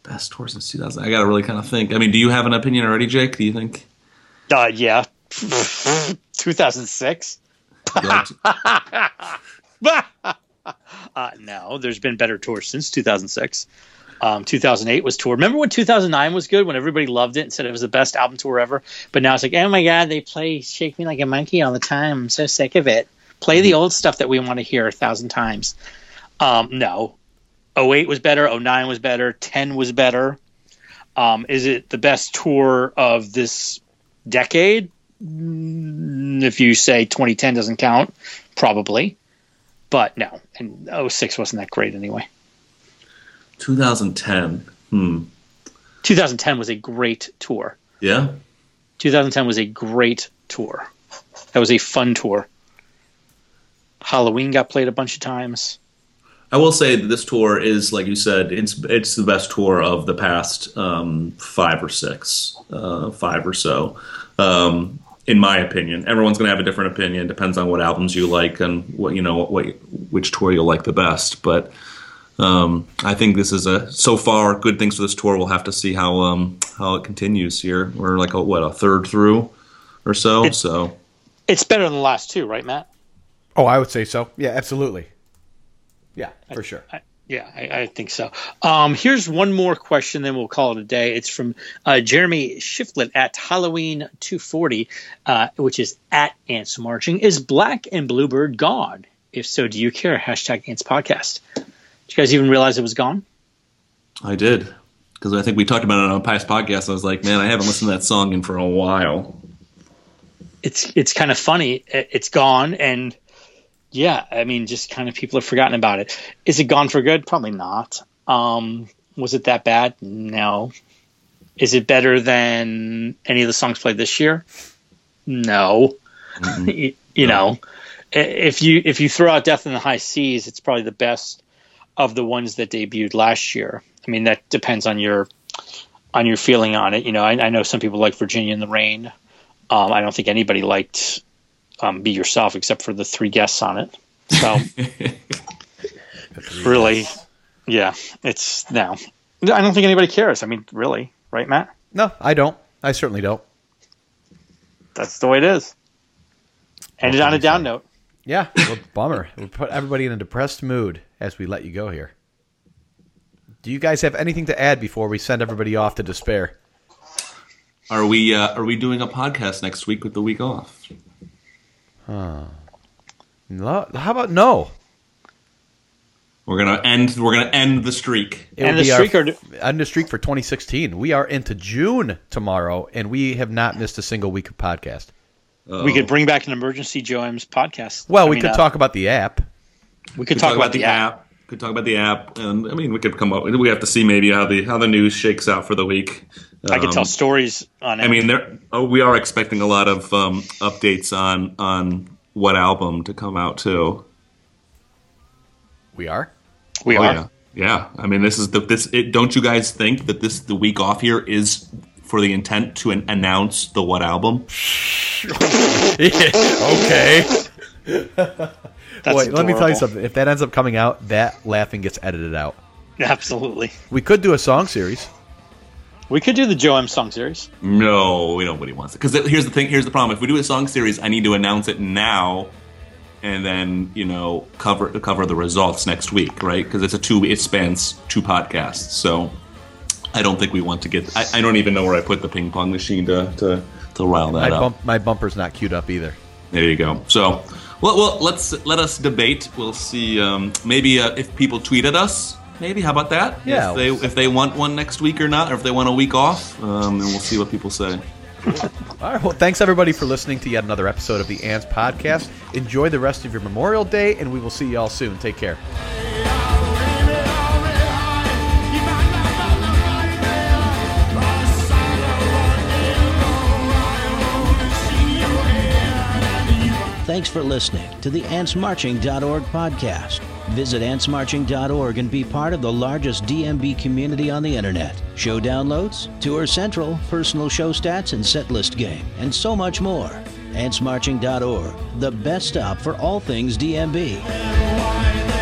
Speaker 4: best tour since 2000. I got to really kind of think. I mean, do you have an opinion already, Jake? Do you think?
Speaker 3: Uh, yeah, 2006.
Speaker 4: you like to-
Speaker 3: Uh, no, there's been better tours since 2006. Um, 2008 was tour. Remember when 2009 was good when everybody loved it and said it was the best album tour ever? But now it's like, oh my god, they play "Shake Me Like a Monkey" all the time. I'm so sick of it. Play the old stuff that we want to hear a thousand times. Um, no, 08 was better. 09 was better. 10 was better. Um, is it the best tour of this decade? Mm, If you say 2010 doesn't count, probably. But no, and 06 wasn't that great anyway.
Speaker 4: 2010. Hmm.
Speaker 3: 2010 was a great tour.
Speaker 4: Yeah.
Speaker 3: 2010 was a great tour. That was a fun tour. Halloween got played a bunch of times.
Speaker 4: I will say that this tour is, like you said, it's it's the best tour of the past um, five or six, uh, five or so. Um, in my opinion. Everyone's going to have a different opinion. Depends on what albums you like and what you know what which tour you'll like the best. But um, I think this is a so far good things for this tour. We'll have to see how um, how it continues here. We're like a, what a third through or so.
Speaker 3: It-
Speaker 4: so
Speaker 3: It's better than the last two, right, Matt?
Speaker 2: Oh, I would say so. Yeah, absolutely. Yeah, for sure.
Speaker 3: I, yeah, I, I think so. Um, here's one more question, then we'll call it a day. It's from uh, Jeremy Shiflett at Halloween 240, uh, which is at Ants Marching. Is Black and Bluebird gone? If so, do you care? Hashtag Ants Podcast. Did you guys even realize it was gone?
Speaker 4: I did because I think we talked about it on a past podcast. I was like, man, I haven't listened to that song in for a while.
Speaker 3: It's it's kind of funny. It- It's gone, and yeah, I mean, just kind of people have forgotten about it. Is it gone for good? Probably not. Um, was it that bad? No. Is it better than any of the songs played this year? No. you, you know, if you if you throw out Death in the High Seas, it's probably the best of the ones that debuted last year. I mean, that depends on your on your feeling on it. You know, I, I know some people like Virginia in the Rain. Um, I don't think anybody liked um, Be Yourself except for the three guests on it. So really, yeah, it's now. I don't think anybody cares. I mean, really, right, Matt?
Speaker 2: No, I don't. I certainly don't.
Speaker 3: That's the way it is. Ended on a down note.
Speaker 2: Yeah, well, bummer. We put everybody in a depressed mood as we let you go here. Do you guys have anything to add before we send everybody off to despair?
Speaker 4: Are we uh, are we doing a podcast next week with the week off?
Speaker 2: No, how about no?
Speaker 4: We're gonna end. We're gonna end the streak.
Speaker 2: It
Speaker 3: And the
Speaker 2: be our-
Speaker 3: streak are-
Speaker 2: end the streak for 2016. We are into June tomorrow, and we have not missed a single week of podcast.
Speaker 3: We could bring back an emergency Joe M's podcast.
Speaker 2: Well,
Speaker 3: I
Speaker 2: we
Speaker 3: mean,
Speaker 2: could
Speaker 3: uh,
Speaker 2: talk about the app.
Speaker 3: We could talk, about, the app.
Speaker 4: Could talk about the app, and I mean, we could come up. We have to see maybe how the how the news shakes out for the week.
Speaker 3: I could tell
Speaker 4: Um,
Speaker 3: stories on it.
Speaker 4: I mean, there oh, we are expecting a lot of um, updates on on what album to come out too.
Speaker 2: We are.
Speaker 3: we
Speaker 4: Oh,
Speaker 3: are.
Speaker 4: yeah, yeah. I mean, this is the this. It, don't you guys think that this the week off here is for the intent to an, announce the what album?
Speaker 2: okay. Wait, let me tell you something. If that ends up coming out, that laughing gets edited out.
Speaker 3: Absolutely.
Speaker 2: We could do a song series.
Speaker 3: We could do the Joe M song series.
Speaker 4: No, we nobody wants it. Because here's the thing. Here's the problem. If we do a song series, I need to announce it now, and then you know cover cover the results next week, right? Because it's a two. It spans two podcasts, so I don't think we want to get. I, I don't even know where I put the ping pong machine to to, to rile that
Speaker 2: My
Speaker 4: up.
Speaker 2: bump, my bumper's not queued up either.
Speaker 4: There you go. So, well, well let's let us debate. We'll see. Um, maybe uh, if people tweet at us, maybe how about that?
Speaker 2: Yeah.
Speaker 4: If they if they want one next week or not, or if they want a week off, um, and we'll see what people say.
Speaker 2: All right. Well, thanks everybody for listening to yet another episode of the Ants Podcast. Enjoy the rest of your Memorial Day, and we will see you all soon. Take care.
Speaker 5: Thanks for listening to the AntsMarching.org podcast. Visit AntsMarching.org and be part of the largest DMB community on the internet. Show downloads, Tour Central, personal show stats and set list game, and so much more. AntsMarching.org, the best stop for all things DMB.